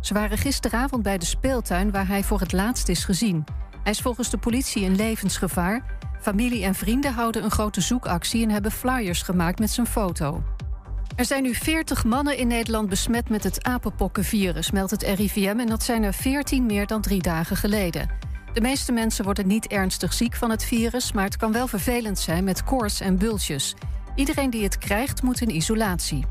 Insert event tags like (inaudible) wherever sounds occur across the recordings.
Ze waren gisteravond bij de speeltuin waar hij voor het laatst is gezien. Hij is volgens de politie in levensgevaar. Familie en vrienden houden een grote zoekactie en hebben flyers gemaakt met zijn foto. Er zijn nu 40 mannen in Nederland besmet met het apenpokkenvirus, meldt het RIVM. En dat zijn er 14 meer dan drie dagen geleden. De meeste mensen worden niet ernstig ziek van het virus, maar het kan wel vervelend zijn met koorts en bultjes. Iedereen die het krijgt moet in isolatie.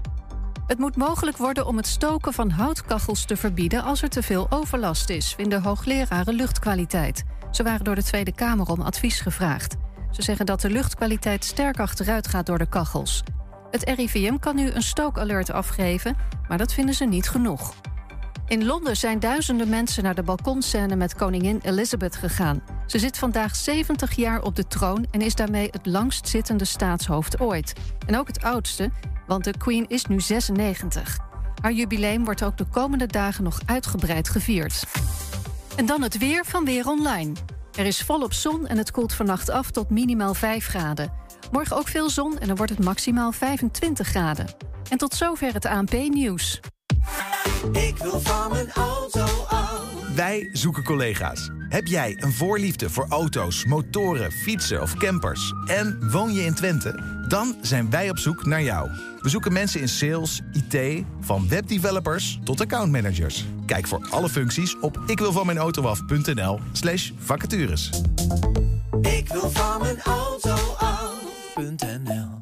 Het moet mogelijk worden om het stoken van houtkachels te verbieden als er te veel overlast is, vinden hoogleraren luchtkwaliteit. Ze waren door de Tweede Kamer om advies gevraagd. Ze zeggen dat de luchtkwaliteit sterk achteruit gaat door de kachels. Het RIVM kan nu een stookalert afgeven, maar dat vinden ze niet genoeg. In Londen zijn duizenden mensen naar de balkonscène met koningin Elizabeth gegaan. Ze zit vandaag 70 jaar op de troon en is daarmee het langst zittende staatshoofd ooit. En ook het oudste, want de Queen is nu 96. Haar jubileum wordt ook de komende dagen nog uitgebreid gevierd. En dan het weer van Weer Online. Er is volop zon en het koelt vannacht af tot minimaal 5 graden. Morgen ook veel zon en dan wordt het maximaal 25 graden. En tot zover het ANP-nieuws. Ik wil van mijn auto af. Wij zoeken collega's. Heb jij een voorliefde voor auto's, motoren, fietsen of campers en woon je in Twente? Dan zijn wij op zoek naar jou. We zoeken mensen in sales, IT, van webdevelopers tot accountmanagers. Kijk voor alle functies op ikwilvanmijnautoaf.nl slash vacatures. Ik wil van mijn auto af.nl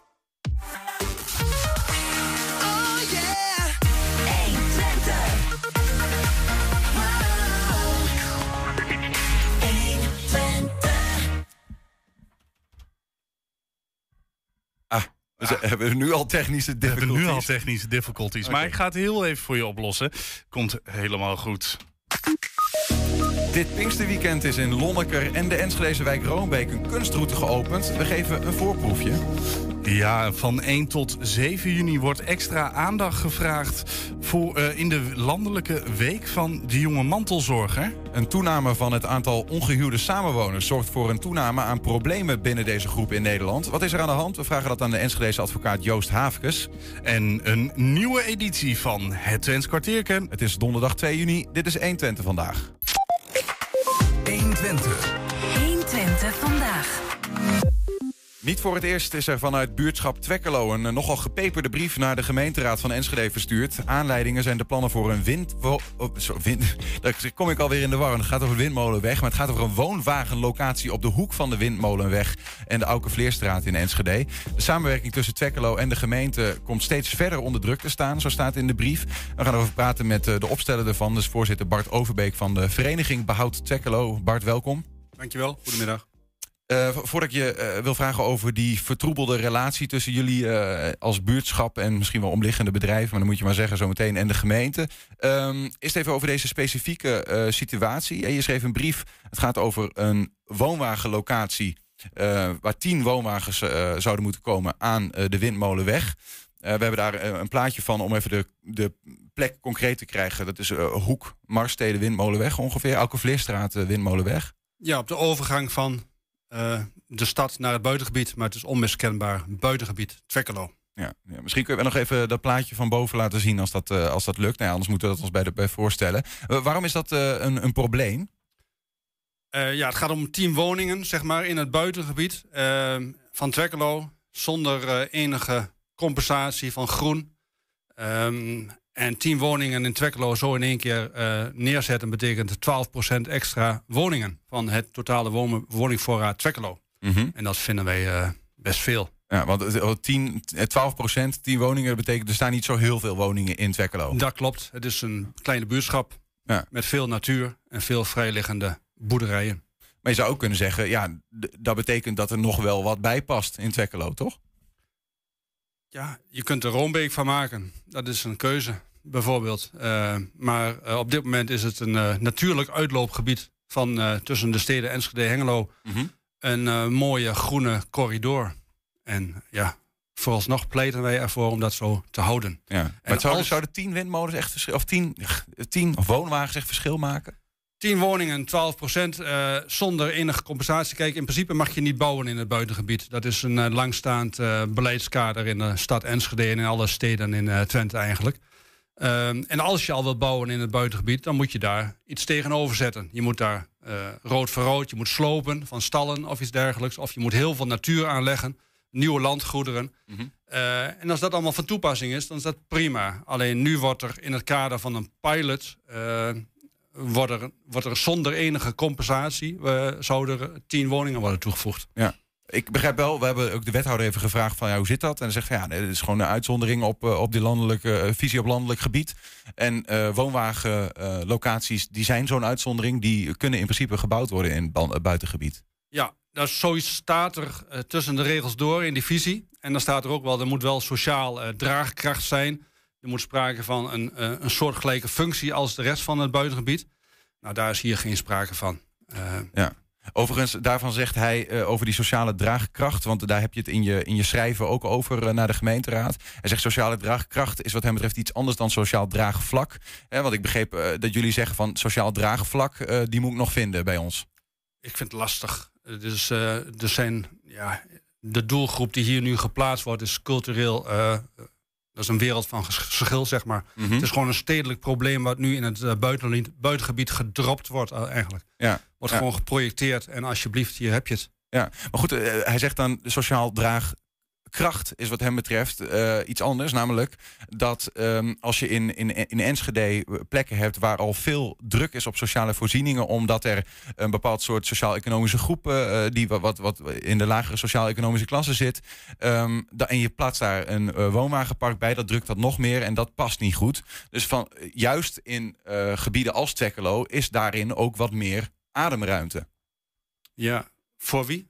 we hebben we nu al technische We hebben difficulties? nu al technische difficulties. Maar ik ga het heel even voor je oplossen. Komt helemaal goed. Dit Pinksterweekend is in Lonneker en de Enschedeze wijk Roombeek een kunstroute geopend. We geven een voorproefje. Ja, van 1 tot 7 juni wordt extra aandacht gevraagd voor, eh, in de landelijke week van de jonge mantelzorger. Een toename van het aantal ongehuwde samenwoners zorgt voor een toename aan problemen binnen deze groep in Nederland. Wat is er aan de hand? We vragen dat aan de Enschedeze advocaat Joost Haafkes. En een nieuwe editie van het Twents kwartierken. Het is donderdag 2 juni. Dit is 120 vandaag. 120. 120 vandaag. Niet voor het eerst is er vanuit buurtschap Twekkelo een eh, nogal gepeperde brief naar de gemeenteraad van Enschede verstuurd. Aanleidingen zijn de plannen voor een wind... oh, zo, wind (laughs) daar kom ik alweer in de war. Het gaat over Windmolenweg, maar het gaat over een woonwagenlocatie op de hoek van de Windmolenweg en de Auke Vleerstraat in Enschede. De samenwerking tussen Twekkelo en de gemeente komt steeds verder onder druk te staan, zo staat in de brief. We gaan erover praten met eh, de opsteller ervan, dus voorzitter Bart Overbeek van de vereniging Behoud Twekkelo. Bart, welkom. Dankjewel, goedemiddag. Eh, vo- voordat ik je eh, wil vragen over die vertroebelde relatie tussen jullie eh, als buurtschap en misschien wel omliggende bedrijven, maar dan moet je maar zeggen zometeen, en de gemeente. Ehm, is het even over deze specifieke situatie. Je schreef een brief. Het gaat over een woonwagenlocatie waar tien woonwagens zouden moeten komen aan de Windmolenweg. We hebben daar een plaatje van om even de, de plek concreet te krijgen. Dat is Hoek, Marstede, Windmolenweg ongeveer. Elke Vleerstraat, eh, Windmolenweg. Ja, op de overgang van de stad naar het buitengebied, maar het is onmiskenbaar buitengebied, Twekkelo. Ja, ja, misschien kun je nog even dat plaatje van boven laten zien als dat, eh, als dat lukt. Nou ja, anders moeten we dat ons bij, de, bij voorstellen. Eh, waarom is dat eh, een, een probleem? Eh, ja, het gaat om tien woningen, zeg maar, in het buitengebied eh, van Twekkelo, zonder eh, enige compensatie van groen. Ehm, en tien woningen in Twekkelo zo in één keer eh, neerzetten betekent 12% extra woningen van het totale woningvoorraad Twekkelo. En dat vinden wij eh, best veel. Ja, want het- oh, 10, eh, 12 procent, 10 woningen, betekent er staan niet zo heel veel woningen in Twekkelo. Dat klopt. Het is een kleine buurtschap Ja. met veel natuur en veel vrijliggende boerderijen. Maar je zou ook kunnen zeggen, ja, dat betekent dat er nog wel wat bij past in Twekkelo, toch? Ja, je kunt er Roombeek van maken. Dat is een keuze, bijvoorbeeld. Eh, maar eh, op dit moment is het een eh, natuurlijk uitloopgebied van tussen de steden Enschede en Hengelo Mhm. een mooie groene corridor. En ja, vooralsnog pleiten wij ervoor om dat zo te houden. Ja. Maar En zouden, als- zouden tien windmolens echt verschil, of tien, tien woonwagens echt verschil maken? 10 woningen, 12 procent, eh, zonder enige compensatie. Kijk, in principe mag je niet bouwen in het buitengebied. Dat is een eh, langstaand eh, beleiidskader in de stad Enschede en in alle steden in Twente eigenlijk. En als je al wilt bouwen in het buitengebied, dan moet je daar iets tegenover zetten. Je moet daar rood voor rood, je moet slopen van stallen of iets dergelijks. Of je moet heel veel natuur aanleggen, nieuwe landgoederen. Mhm. En als dat allemaal van toepassing is, dan is dat prima. Alleen nu wordt er in het kader van een pilot... eh, wordt, er, wordt er zonder enige compensatie... eh, zouden er tien woningen worden toegevoegd. Ja. Ik begrijp wel, we hebben ook de wethouder even gevraagd van ja, hoe zit dat? En hij zegt van ja, nee, dit is gewoon een uitzondering op, eh, op die landelijke eh, visie op landelijk gebied. En eh woonwagenlocaties, die zijn zo'n uitzondering, die kunnen in principe gebouwd worden in het buitengebied. Ja, dat is zoiets staat er eh, tussen de regels door in die visie. En dan staat er ook wel, er moet wel sociaal eh, draagkracht zijn. Er moet sprake van een, eh, een soortgelijke functie als de rest van het buitengebied. Nou, daar is hier geen sprake van. Eh, Ja. Overigens, daarvan zegt hij eh, over die sociale draagkracht, want daar heb je het in je, in je schrijven ook over eh, naar de gemeenteraad. Hij zegt sociale draagkracht is wat hem betreft iets anders dan sociaal draagvlak. Hè, want ik begreep eh, dat jullie zeggen van sociaal draagvlak, eh, die moet ik nog vinden bij ons. ik vind het lastig. Dus eh, er zijn, ja, de doelgroep die hier nu geplaatst wordt, is cultureel. Dat is een wereld van ges- verschil, zeg maar. Mhm. Het is gewoon een stedelijk probleem wat nu in het eh, buitenlin- buitengebied gedropt wordt, eh, eigenlijk. Ja. Wordt Ja. gewoon geprojecteerd en alsjeblieft, hier heb je het. Ja, maar goed, eh, hij zegt dan sociaal draagkracht is wat hem betreft eh, iets anders. Namelijk dat ehm, als je in, in, in Enschede plekken hebt waar al veel druk is op sociale voorzieningen, omdat er een bepaald soort sociaal-economische groep eh, die wat, wat, wat in de lagere sociaal-economische klasse zit, da- en je plaatst daar een eh, woonwagenpark bij, dat drukt dat nog meer en dat past niet goed. Dus van, juist in eh, gebieden als Twekkelo is daarin ook wat meer ademruimte. Ja, voor wie?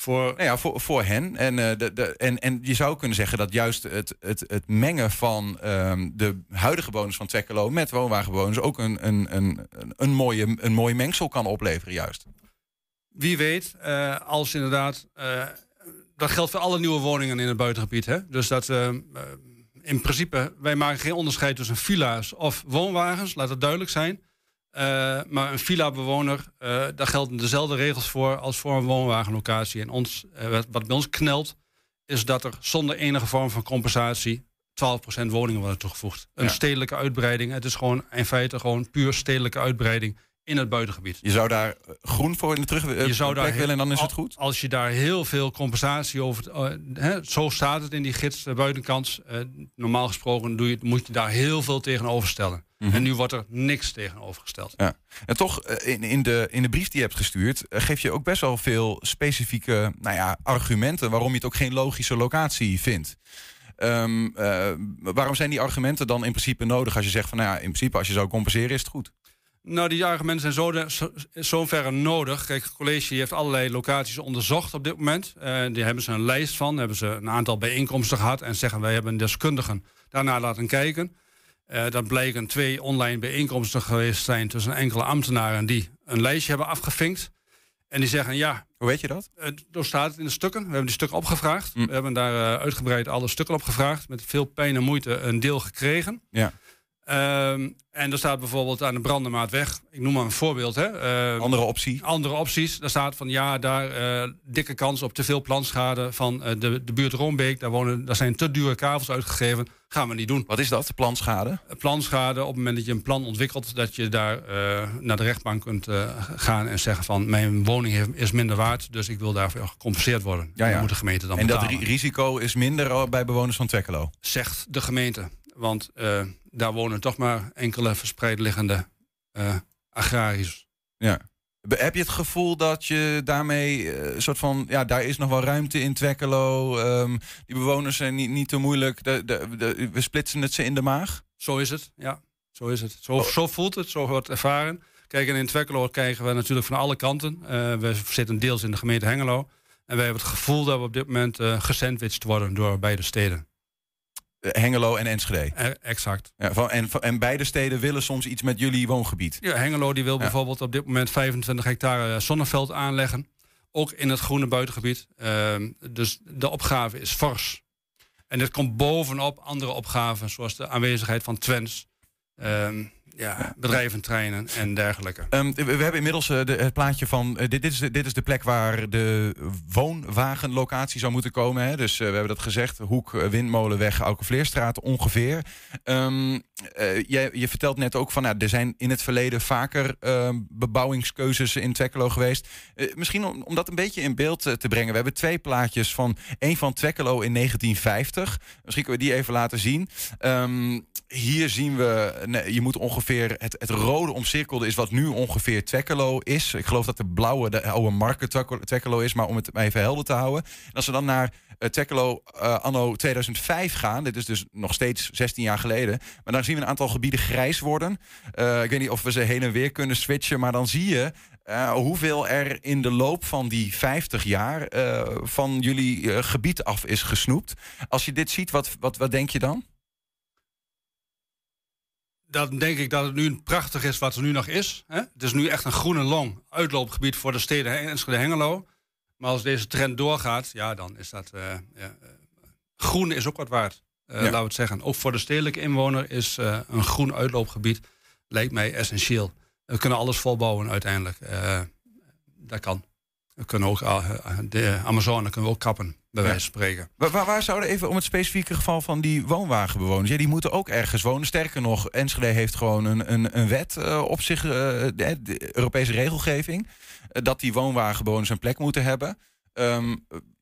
Voor, Nou ja, voor, voor hen. En, eh, de, de, en, en je zou kunnen zeggen dat juist het, het, het mengen van ehm, de huidige bewoners van Twekkelo met woonwagenbewoners ook een, een, een, een, mooie, een mooi mengsel kan opleveren, juist. wie weet, eh, als inderdaad. eh, dat geldt voor alle nieuwe woningen in het buitengebied. Hè? Dus dat in principe, wij maken geen onderscheid tussen villa's of woonwagens, laat het duidelijk zijn. Eh, maar een villa-bewoner, eh, daar gelden dezelfde regels voor als voor een woonwagenlocatie. En ons, eh, wat, bij ons knelt, is dat er zonder enige vorm van compensatie 12% woningen worden toegevoegd. Een Ja. stedelijke uitbreiding. Het is gewoon in feite gewoon puur stedelijke uitbreiding in het buitengebied. Je zou daar groen voor in de terug Je zou daar willen en dan is het goed? Als je daar heel veel compensatie over. hè, zo staat het in die gids de buitenkant. normaal gesproken doe je, moet je daar heel veel tegenover stellen. Mhm. En nu wordt er niks tegenover gesteld. Ja. En toch, eh, in, in, de, in de brief die je hebt gestuurd, eh, geef je ook best wel veel specifieke nou ja, argumenten waarom je het ook geen logische locatie vindt. Ehm, eh, waarom zijn die argumenten dan in principe nodig als je zegt van nou ja, in principe als je zou compenseren is het goed? Nou, die argumenten zijn zo, de, zo, zoverre nodig. Kijk, het college heeft allerlei locaties onderzocht op dit moment. Eh, die hebben ze een lijst van, hebben ze een aantal bijeenkomsten gehad en zeggen wij hebben een deskundigen daarna laten kijken. Eh dat blijken twee online bijeenkomsten geweest zijn tussen enkele ambtenaren die een lijstje hebben afgevinkt. En die zeggen ja, Hoe weet je dat? Eh, Door staat het in de stukken. We hebben die stukken opgevraagd. Mm. We hebben daar eh, uitgebreid alle stukken opgevraagd. Met veel pijn en moeite een deel gekregen. Ja. Ehm, en er staat bijvoorbeeld aan de Brandenmaatweg. Ik noem maar een voorbeeld. Hè. Ehm, Andere optie? andere opties. Daar staat van ja, daar eh, dikke kans op te veel planschade van eh, de, de buurt Roombeek. Daar, wonen, daar zijn te dure kavels uitgegeven. Gaan we niet doen. Wat is dat? Planschade? Eh, Planschade, op het moment dat je een plan ontwikkelt, dat je daar naar de rechtbank kunt gaan en zeggen van mijn woning is minder waard, dus ik wil daarvoor gecompenseerd worden. Ja, En ja. dan moet de gemeente dan en dat risico is minder al bij bewoners van Twekkelo. Zegt de gemeente. Want daar wonen toch maar enkele verspreid liggende eh agrariërs. Ja. Heb je het gevoel dat je daarmee eh, een soort van, ja, daar is nog wel ruimte in Twekkelo. ehm, die bewoners zijn niet, niet te moeilijk. De, de, de- we splitsen het ze in de maag. Zo is het, ja. Zo is het. Zo, zo voelt het, zo wordt ervaren. Kijk, en in Twekkelo krijgen we natuurlijk van alle kanten. Eh, we zitten deels in de gemeente Hengelo. En wij hebben het gevoel dat we op dit moment eh gesandwiched worden door beide steden. Eh, Hengelo en Enschede. Eh, exact. Ja, van, en, en beide steden willen soms iets met jullie woongebied. Ja, Hengelo die wil Ja. bijvoorbeeld op dit moment 25 hectare eh, zonneveld aanleggen. Ook in het groene buitengebied. Ehm, dus de opgave is fors. En dit komt bovenop andere opgaven, zoals de aanwezigheid van Twens. ehm, ja, bedrijventreinen en dergelijke. Ehm, we, hebben inmiddels eh, de, het plaatje van. eh, dit, dit, is de, dit is de plek waar de woonwagenlocatie zou moeten komen. Hè? Dus eh, we hebben dat gezegd. Hoek, Windmolenweg, Aukenvleerstraat ongeveer. Ehm, eh, jij, je vertelt net ook van. Nou, er zijn in het verleden vaker ehm, bebouwingskeuzes in Twekkelo geweest. Misschien om, om dat een beetje in beeld te brengen. We hebben twee plaatjes van. één van Twekkelo in 1950. Misschien kunnen we die even laten zien. Hier zien we, nee, je moet ongeveer, het, het rode omcirkelde is wat nu ongeveer Twekkelo is. Ik geloof dat de blauwe de oude market Twekkelo- is, maar om het even helder te houden. En als we dan naar uh, anno 2005 gaan, dit is dus nog steeds 16 jaar geleden, maar dan zien we een aantal gebieden grijs worden. Eh, ik weet niet of we ze heen en weer kunnen switchen, maar dan zie je hoeveel er in de loop van die 50 jaar van jullie gebied af is gesnoept. Als je dit ziet, wat, wat, wat denk je dan? Dan denk ik dat het nu prachtig is wat er nu nog is. Hè? Het is nu echt een groene long, uitloopgebied voor de steden Enschede en Hengelo. Maar als deze trend doorgaat, ja, dan is dat... eh, ja, eh, groen is ook wat waard, Ja. laten we het zeggen. Ook voor de stedelijke inwoner is een groen uitloopgebied, lijkt mij essentieel. We kunnen alles volbouwen uiteindelijk. Dat kan. We kunnen ook de Amazone kunnen we ook kappen, bij spreken. Waar, waar, zouden even om het specifieke geval van die woonwagenbewoners? Ja, die moeten ook ergens wonen. Sterker nog, Enschede heeft gewoon een, een, een wet eh, op zich, eh, de, de Europese regelgeving, eh, dat die woonwagenbewoners een plek moeten hebben. Ehm,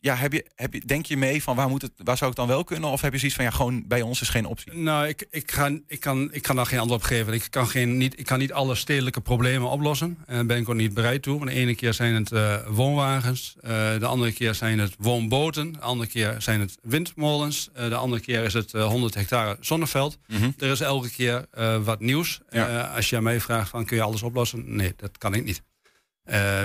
ja, heb je, heb je, denk je mee van waar, moet het, waar zou ik dan wel kunnen? Of heb je zoiets van ja, gewoon bij ons is geen optie? Nou, ik, ik, ga, ik, kan, ik kan daar geen antwoord op geven. Ik kan, geen, niet, ik kan niet alle stedelijke problemen oplossen. En daar ben ik ook niet bereid toe. Want de ene keer zijn het eh, woonwagens. eh, de andere keer zijn het woonboten. De andere keer zijn het windmolens. eh, de andere keer is het eh, 100 hectare zonneveld. Mhm. Er is elke keer wat nieuws. Ja. Als je aan mij vraagt van kun je alles oplossen? Nee, dat kan ik niet.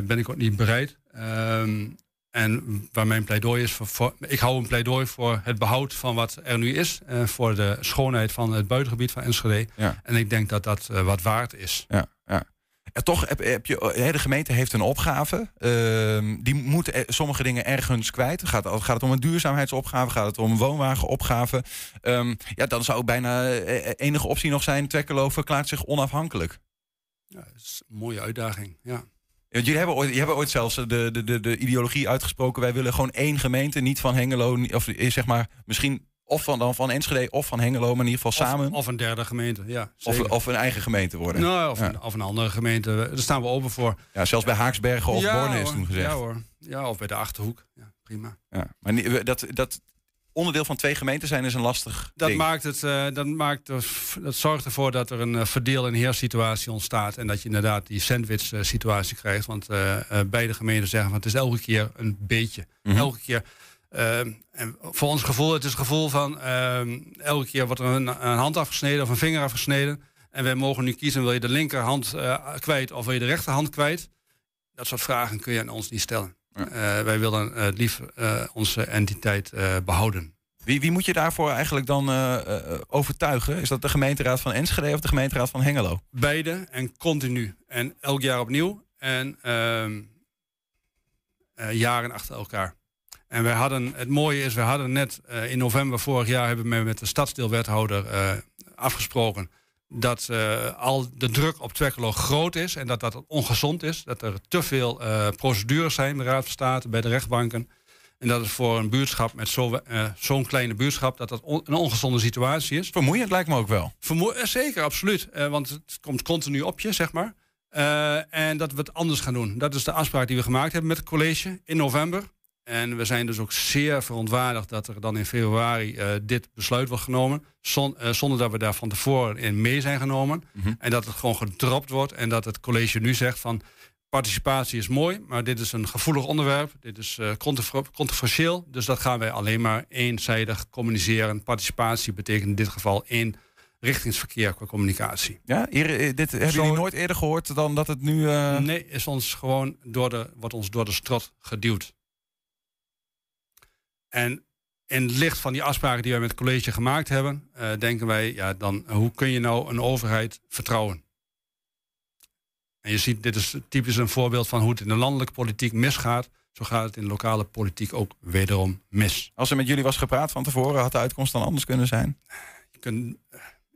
Ben ik ook niet bereid. Ehm, en waar mijn pleidooi is, voor, voor- ik hou een pleidooi voor het behoud van wat er nu is. eh, voor de schoonheid van het buitengebied van Enschede. Ja. En ik denk dat dat eh, wat waard is. Ja, ja. En toch heb, heb je, hè, de gemeente heeft een opgave. Ehm, die moet eh, sommige dingen ergens kwijt. Gaat, gaat het om een duurzaamheidsopgave? Gaat het om een woonwagenopgave? Ehm, ja, dan zou bijna eh, enige optie nog zijn. Twekkelo verklaart zich onafhankelijk. Ja, dat is een mooie uitdaging. Ja. Jullie hebben ooit, je hebben ooit zelfs de, de, de, de ideologie uitgesproken. Wij willen gewoon één gemeente, niet van Hengelo. Of eh, zeg maar, misschien of van, dan van Enschede of van Hengelo, maar in ieder geval samen. Of, een derde gemeente. Ja, Of, of een eigen gemeente worden. nou, of, Ja. een, of een andere gemeente. Daar staan we open voor. Ja, zelfs bij Haaksbergen of ja, Borne is toen gezegd. Ja hoor. Ja, of bij de Achterhoek. Ja, prima. Ja, maar dat, dat onderdeel van twee gemeenten zijn is een lastig Dat, ding. maakt het, eh, dat, maakt dat zorgt ervoor dat er een eh, verdeel- en heerssituatie ontstaat. En dat je inderdaad die sandwich-situatie krijgt. Want eh, eh, beide gemeenten zeggen van het is elke keer een beetje. Mhm. Elke keer. eh, en voor ons gevoel, het is het gevoel van eh, elke keer wordt er een, een hand afgesneden of een vinger afgesneden. En wij mogen nu kiezen, wil je de linkerhand eh, kwijt of wil je de rechterhand kwijt? Dat soort vragen kun je aan ons niet stellen. Ja. Eh, wij willen eh, liever eh, onze entiteit eh, behouden. Wie, wie moet je daarvoor eigenlijk dan overtuigen? Is dat de gemeenteraad van Enschede of de gemeenteraad van Hengelo? Beide en continu. En elk jaar opnieuw. En ehm, eh, jaren achter elkaar. En wij hadden, het mooie is, we hadden net in november vorig jaar hebben we met de stadsdeelwethouder afgesproken dat eh, al de druk op Twekkelo groot is en dat dat ongezond is. Dat er te veel eh, procedures zijn bij de Raad van State, bij de rechtbanken. En dat het voor een buurtschap met eh, zo'n kleine buurtschap, dat dat on- een ongezonde situatie is. Vermoeiend lijkt me ook wel. Zeker, absoluut. Want het komt continu op je, zeg maar. En dat we het anders gaan doen. Dat is de afspraak die we gemaakt hebben met het college in november. En we zijn dus ook zeer verontwaardigd dat er dan in februari eh, dit besluit wordt genomen. Zon- eh, zonder dat we daar van tevoren in mee zijn genomen. Mhm. En dat het gewoon gedropt wordt. En dat het college nu zegt van participatie is mooi, maar dit is een gevoelig onderwerp. Dit is eh, contro- controversieel. Dus dat gaan wij alleen maar eenzijdig communiceren. Participatie betekent in dit geval één richtingsverkeer qua communicatie. Ja, hier, dit hebben Zo- jullie nooit eerder gehoord dan dat het nu... Nee, is ons gewoon door de, wordt ons door de strot geduwd. En in het licht van die afspraken die wij met het college gemaakt hebben, eh, denken wij, ja, dan hoe kun je nou een overheid vertrouwen? En je ziet, dit is typisch een voorbeeld van hoe het in de landelijke politiek misgaat. Zo gaat het in de lokale politiek ook wederom mis. Als er met jullie was gepraat van tevoren, had de uitkomst dan anders kunnen zijn? Je kunt,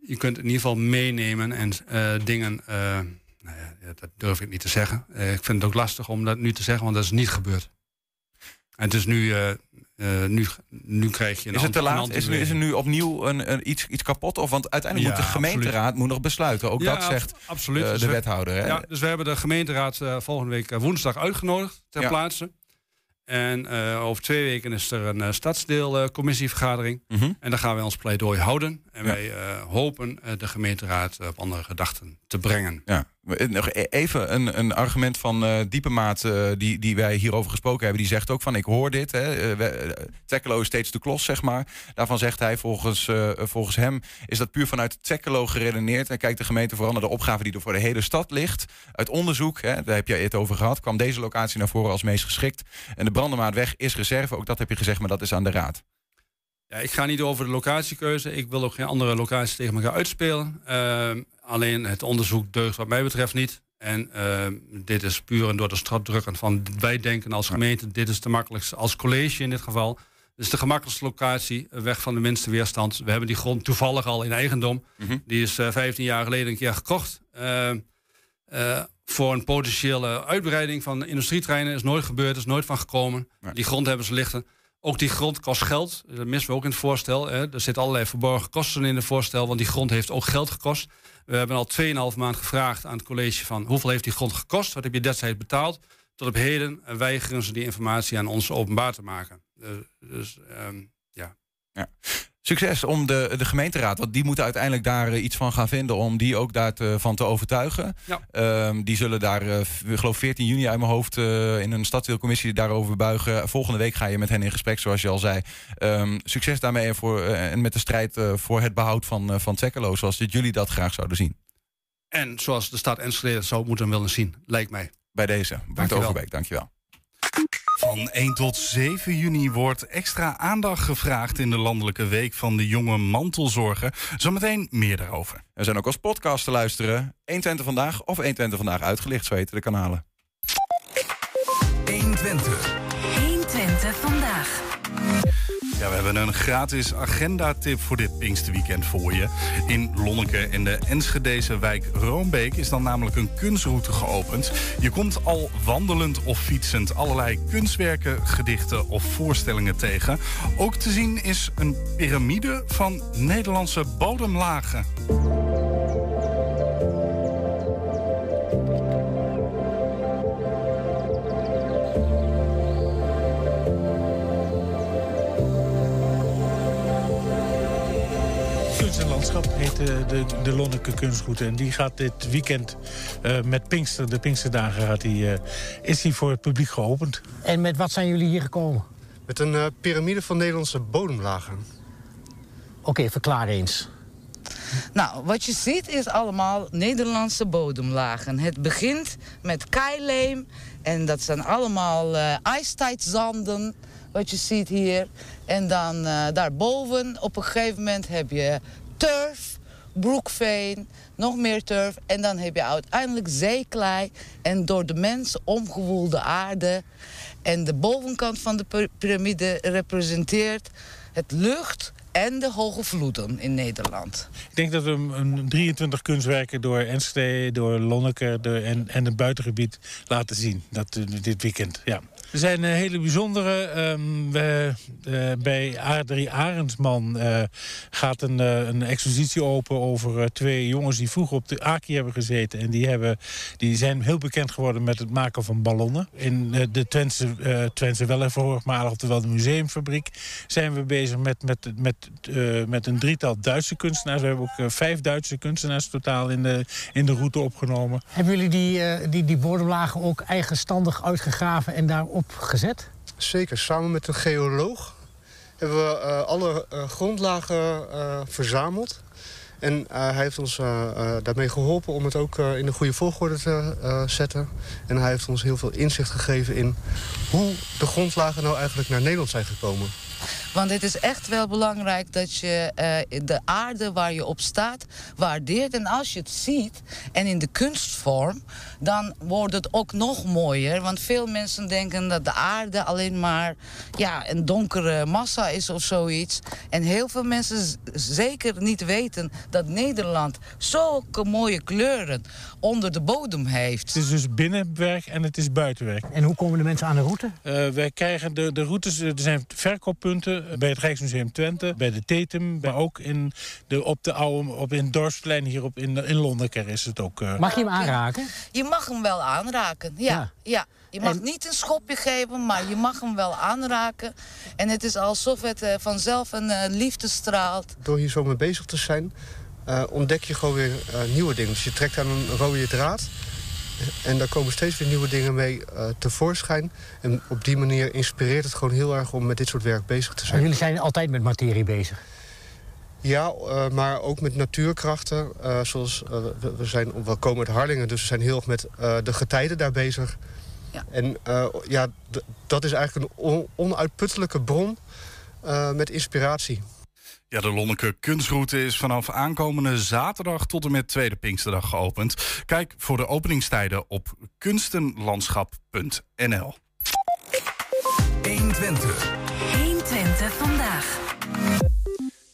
je kunt in ieder geval meenemen en eh, dingen. eh, nou ja, dat durf ik niet te zeggen. Eh, ik vind het ook lastig om dat nu te zeggen, want dat is niet gebeurd. En het is nu, eh, eh, nu, nu krijg je een Is het te laat? Is, er- is er nu opnieuw een, een, iets, iets kapot? Of, want uiteindelijk Ja, moet de gemeenteraad moet nog besluiten. Ook Ja, dat zegt absoluut. eh, Dus de we- wethouder. Hè? Ja, dus we hebben de gemeenteraad eh, volgende week woensdag uitgenodigd ter plaatse. En over twee weken is er een stadsdeelcommissievergadering. Mhm. En daar gaan wij ons pleidooi houden. En wij eh, hopen eh, de gemeenteraad op andere gedachten te brengen. Ja. Eh, Nog e- even een, een argument van Diepemaat, eh, die, die wij hierover gesproken hebben. Die zegt ook van, ik hoor dit. Hè, we- is steeds de klos, zeg maar. Daarvan zegt hij, volgens, volgens hem is dat puur vanuit Twekkelo geredeneerd. En kijkt de gemeente vooral naar de opgave die er voor de hele stad ligt. Uit onderzoek, hè, daar heb jij het over gehad, kwam deze locatie naar voren als meest geschikt. En de Brandemaatweg is reserve, ook dat heb je gezegd, maar dat is aan de raad. Ja, ik ga niet over de locatiekeuze. Ik wil ook geen andere locaties tegen elkaar uitspelen. Ehm, alleen het onderzoek deugt wat mij betreft niet. En ehm, dit is puur en door de strot drukken van wij denken als gemeente, dit is de makkelijkste, als college in dit geval. Dit is de gemakkelijkste locatie, eh, weg van de minste weerstand. We hebben die grond toevallig al in eigendom. Mhm. Die is eh 15 jaar geleden een keer gekocht. Ehm, eh, voor een potentiële uitbreiding van industrietreinen is nooit gebeurd, is nooit van gekomen. Nee. Die grond hebben ze liggen. Ook die grond kost geld. Dat missen we ook in het voorstel. Hè. Er zitten allerlei verborgen kosten in het voorstel, want die grond heeft ook geld gekost. We hebben al 2,5 maand gevraagd aan het college van hoeveel heeft die grond gekost? Wat heb je destijds betaald? Tot op heden weigeren ze die informatie aan ons openbaar te maken. Eh, dus ehm, ja. Succes om de, de gemeenteraad, want die moeten uiteindelijk daar eh, iets van gaan vinden om die ook daarvan te overtuigen. Ja. Ehm, die zullen daar, eh, ik geloof 14 juni uit mijn hoofd, eh, in een stadsdeelcommissie daarover buigen. Volgende week ga je met hen in gesprek, zoals je al zei. Ehm, succes daarmee en, voor, en met de strijd voor het behoud van, van zoals dit jullie dat graag zouden zien. En zoals de stad Enschede zou moeten willen zien, lijkt mij. Bij deze, Bart. Overbeek, dankjewel. Van 1 tot 7 juni wordt extra aandacht gevraagd in de landelijke week van de jonge mantelzorger. Zometeen meer daarover. We zijn ook als podcast te luisteren. 120 vandaag of 120 vandaag uitgelicht, zo heten de kanalen. 120. 120 vandaag. Ja, we hebben een gratis agendatip voor dit Pinksterweekend voor je. In Lonneke en de Enschedeze wijk Roombeek is dan namelijk een kunstroute geopend. Je komt al wandelend of fietsend allerlei kunstwerken, gedichten of voorstellingen tegen. Ook te zien is een piramide van Nederlandse bodemlagen. Heet de, de, de Lonneke Kunstroute. En die gaat dit weekend eh, met Pinkster, de Pinksterdagen, gaat die, eh, is die voor het publiek geopend. En met wat zijn jullie hier gekomen? Met een eh, piramide van Nederlandse bodemlagen. Oké, verklaar eens. Nou, wat je ziet is allemaal Nederlandse bodemlagen. Het begint met keileem en dat zijn allemaal eh ijstijdzanden, wat je ziet hier. En dan eh, daarboven op een gegeven moment heb je turf, broekveen, nog meer turf. En dan heb je uiteindelijk zeeklei en door de mensen omgewoelde aarde. En de bovenkant van de piramide representeert het lucht en de hoge vloeden in Nederland. Ik denk dat we een, een 23 kunstwerken door Enschede, door Lonneke door, en, en het buitengebied laten zien. Dat, eh, dit weekend, ja. Er zijn eh, hele bijzondere. ehm, we, eh, bij Adrie Arendsman eh, gaat een, een expositie open over twee jongens die vroeger op de Aki hebben gezeten. En die, hebben, die zijn heel bekend geworden met het maken van ballonnen. In de Twentse, uh, Twentse Wellenverhoogmalig, oftewel de museumfabriek, zijn we bezig met, met, met, met een drietal Duitse kunstenaars. We hebben ook vijf Duitse kunstenaars totaal in de, in de route opgenomen. Hebben jullie die, die, die bodemlagen ook eigenstandig uitgegraven en daarop gezet? Zeker, samen met een geoloog hebben we eh, alle eh, grondlagen eh, verzameld. En hij heeft ons daarmee geholpen om het ook in de goede volgorde te zetten. En hij heeft ons heel veel inzicht gegeven in hoe de grondlagen nou eigenlijk naar Nederland zijn gekomen. Want het is echt wel belangrijk dat je eh, de aarde waar je op staat waardeert. En als je het ziet en in de kunstvorm, dan wordt het ook nog mooier. Want veel mensen denken dat de aarde alleen maar ja, een donkere massa is of zoiets. En heel veel mensen zeker niet weten dat Nederland zulke mooie kleuren onder de bodem heeft. Het is dus binnenwerk en het is buitenwerk. En hoe komen de mensen aan de route? Eh, wij krijgen de, de routes, er zijn verkooppunten bij het Rijksmuseum Twente, bij de Tetum, maar ook in de, op de oude, op in dorpsplein hier op, in, in Lonneker is het ook. eh. Mag je hem aanraken? Je mag hem wel aanraken, ja. Ja. ja. Je mag En- niet een schopje geven, maar je mag hem wel aanraken. En het is alsof het eh, vanzelf een eh, liefde straalt. Door hier zo mee bezig te zijn, eh, ontdek je gewoon weer eh, nieuwe dingen. Dus je trekt aan een rode draad. En daar komen steeds weer nieuwe dingen mee eh, tevoorschijn. En op die manier inspireert het gewoon heel erg om met dit soort werk bezig te En zijn. jullie zijn altijd met materie bezig. Ja, eh, maar ook met natuurkrachten. eh, zoals we, we, zijn, we komen uit Harlingen, dus we zijn heel erg met eh, de getijden daar bezig. Ja. En eh, ja, dat is eigenlijk een on- onuitputtelijke bron eh, met inspiratie. Ja, de Lonneke Kunstroute is vanaf aankomende zaterdag tot en met Tweede Pinksterdag geopend. Kijk voor de openingstijden op kunstenlandschap.nl. 120. 120 vandaag.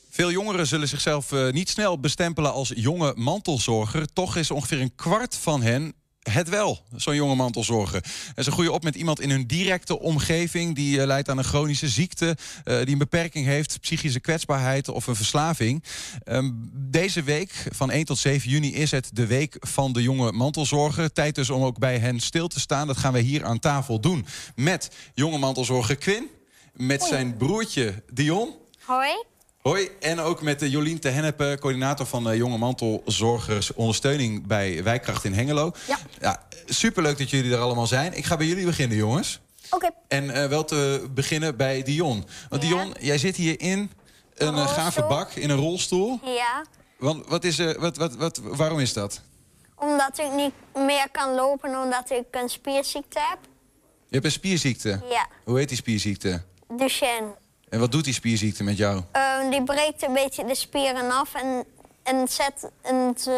Veel jongeren zullen zichzelf eh, niet snel bestempelen als jonge mantelzorger. Toch is ongeveer een kwart van hen het wel, zo'n jonge mantelzorger. En ze groeien op met iemand in hun directe omgeving... die eh, lijdt aan een chronische ziekte, eh, die een beperking heeft... psychische kwetsbaarheid of een verslaving. Ehm, deze week, van 1 tot 7 juni, is het de week van de jonge mantelzorger. Tijd dus om ook bij hen stil te staan. Dat gaan we hier aan tafel doen met jonge mantelzorger Quinn... met zijn broertje Dion... Hoi. Hoi, en ook met de Jolien te Hennepe, coördinator van de Jonge Mantelzorgers Ondersteuning bij Wijkkracht in Hengelo. Ja. ja superleuk dat jullie er allemaal zijn. Ik ga bij jullie beginnen, jongens. Oké. En eh, wel te beginnen bij Dion. Want Dion, jij zit hier in een eh, gave bak, in een rolstoel. Ja, Want wat is, er, wat, wat, wat, waarom is dat? omdat ik niet meer kan lopen omdat ik een spierziekte heb. Je hebt een spierziekte. Ja, Hoe heet die spierziekte? Duchenne. En wat doet die spierziekte met jou? Eh, die breekt een beetje de spieren af en, en zet en het, eh,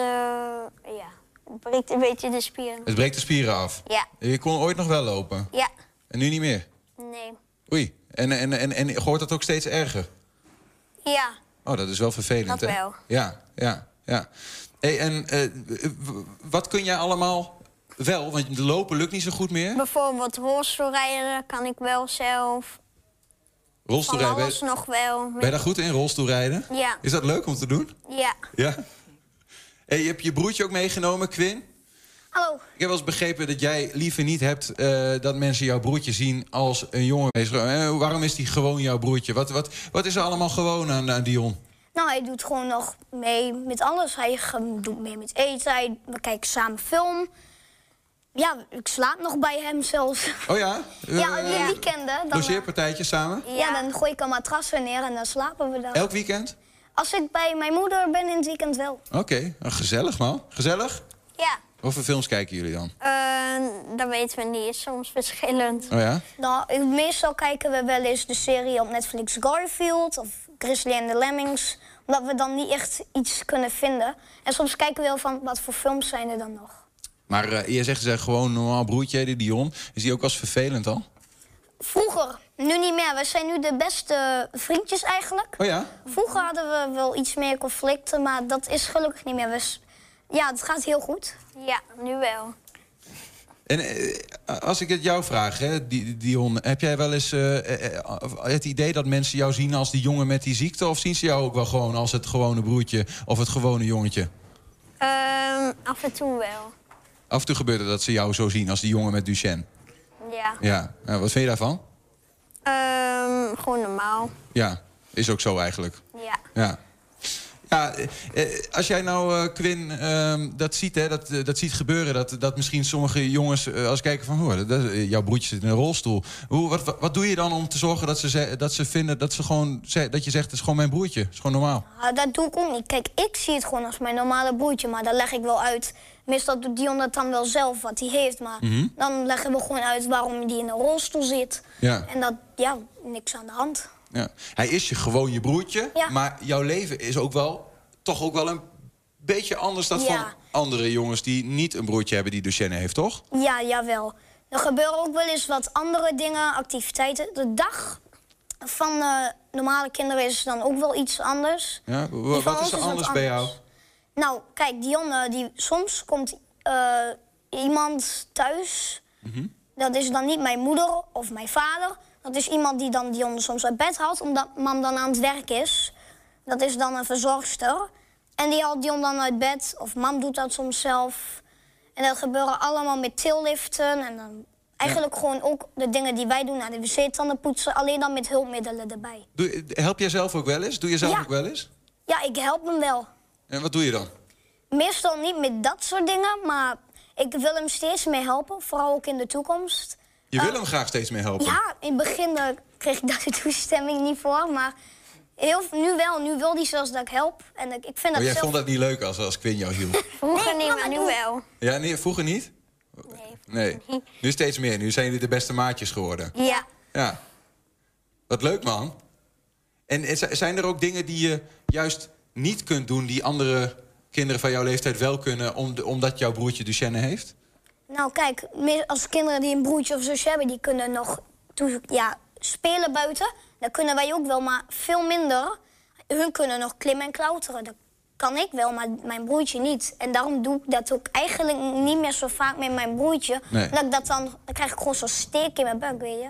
ja, het breekt een beetje de spieren. Het breekt de spieren af. Ja, Je kon ooit nog wel lopen. ja, En nu niet meer. nee. Oei. En, en, en, en hoort dat ook steeds erger? Ja, Oh, dat is wel vervelend, Dat hè? wel. Ja, ja, ja. Hey, en eh, wat kun jij allemaal wel? Want lopen lukt niet zo goed meer. bijvoorbeeld rolstoelrijden kan ik wel zelf. Van Rolstoelrijden, ben, nog wel. ben je daar goed in, rolstoelrijden? Ja, Is dat leuk om te doen? ja. Ja. Hey, je hebt je broertje ook meegenomen, Quinn. Hallo. Ik heb wel eens begrepen dat jij liever niet hebt eh, dat mensen jouw broertje zien als een jongen. Eh, waarom is die gewoon jouw broertje? Wat, wat, wat is er allemaal gewoon aan, aan Dion? Nou, hij doet gewoon nog mee met alles. Hij doet mee met eten. Hij, we kijken samen film. Ja, ik slaap nog bij hem zelfs. Oh ja? (laughs) ja, in Eh, de weekenden. Dan, Logeerpartijtjes samen? ja, dan gooi ik een matras weer neer en dan slapen we dan. Elk weekend? Als ik bij mijn moeder ben in het weekend wel. Oké, nou, gezellig man. Gezellig? Ja, Wat voor films kijken jullie dan? eh, dat weten we niet. Is soms verschillend. Oh ja? Nou, meestal kijken we wel eens de serie op Netflix Garfield of Grizzly and the Lemmings. Omdat we dan niet echt iets kunnen vinden. En soms kijken we wel van wat voor films zijn er dan nog. Maar eh, je zegt ze gewoon een normaal broertje, die Dion. Is die ook als vervelend al? Vroeger, nu niet meer. We zijn nu de beste vriendjes eigenlijk. Oh ja? Vroeger hadden we wel iets meer conflicten, maar dat is gelukkig niet meer. We s- ja, het gaat heel goed. Ja, nu wel. En eh, als ik het jou vraag, hè, Di- Dion, heb jij wel eens eh, eh, eh, het idee dat mensen jou zien als die jongen met die ziekte? Of zien ze jou ook wel gewoon als het gewone broertje of het gewone jongetje? Ehm, af en toe wel. Af en toe gebeurt het dat ze jou zo zien als die jongen met Duchenne. Ja. Ja, Nou, wat vind je daarvan? Ehm, gewoon normaal. Ja, is ook zo eigenlijk. Ja. Ja. Ja, eh, eh, als jij nou, eh Quinn, ehm, dat ziet, hè, dat, dat ziet gebeuren... Dat, dat misschien sommige jongens als kijken van... hoor, dat, jouw broertje zit in een rolstoel. Hoe, wat, wat, wat doe je dan om te zorgen dat ze, dat ze vinden... Dat, ze gewoon, dat je zegt, het is gewoon mijn broertje. Het is gewoon normaal. Ah, dat doe ik ook niet. Kijk, ik zie het gewoon als mijn normale broertje, maar dan leg ik wel uit. Meestal doet Dion dat dan wel zelf, wat hij heeft. Maar dan leggen we gewoon uit waarom hij in een rolstoel zit. Ja. En dat, ja, niks aan de hand. Ja. Hij is je gewoon je broertje, Ja. maar jouw leven is ook wel, toch ook wel een beetje anders dan van andere jongens die niet een broertje hebben die Duchenne heeft, toch? Ja, jawel. Er gebeuren ook wel eens wat andere dingen, activiteiten. De dag van normale kinderen is dan ook wel iets anders. Ja, wat is er anders bij jou? Nou, kijk, Dionne, die, soms komt eh, iemand thuis. Mhm. Dat is dan niet mijn moeder of mijn vader. Dat is iemand die dan Dionne soms uit bed haalt, omdat mam dan aan het werk is. Dat is dan een verzorgster. En die haalt Dion dan uit bed, of mam doet dat soms zelf. En dat gebeuren allemaal met tilliften. En dan eigenlijk gewoon ook de dingen die wij doen, naar de wc-tanden poetsen, alleen dan met hulpmiddelen erbij. Doe, help jij zelf ook wel eens? Doe je zelf Ja. ook wel eens? Ja, ik help hem wel. En wat doe je dan? Meestal niet met dat soort dingen, maar ik wil hem steeds meer helpen, vooral ook in de toekomst. Je wil hem graag steeds meer helpen. Ja, in het begin eh, kreeg ik (laughs) daar de toestemming niet voor, maar heel, nu wel. Nu wil hij zelfs dat ik help. En ik, ik vind Oh, dat jij zelf... vond dat niet leuk als, als Quinn jou hielp? (laughs) Vroeger niet, maar nu wel. Ja, nee, vroeger niet? Nee. Nu steeds meer. Nu zijn jullie de beste maatjes geworden. Ja. Ja. Wat leuk, man. En zijn er ook dingen die je juist niet kunt doen... die andere kinderen van jouw leeftijd wel kunnen... om- omdat jouw broertje Duchenne heeft? Nou, kijk, als kinderen die een broertje of zusje hebben, die kunnen nog ja, spelen buiten. Dat kunnen wij ook wel, maar veel minder. Hun kunnen nog klimmen en klauteren. Dat kan ik wel, maar mijn broertje niet. En daarom doe ik dat ook eigenlijk niet meer zo vaak met mijn broertje. Nee. Dat ik dat dan, dan krijg ik gewoon zo'n steek in mijn buik, weet je.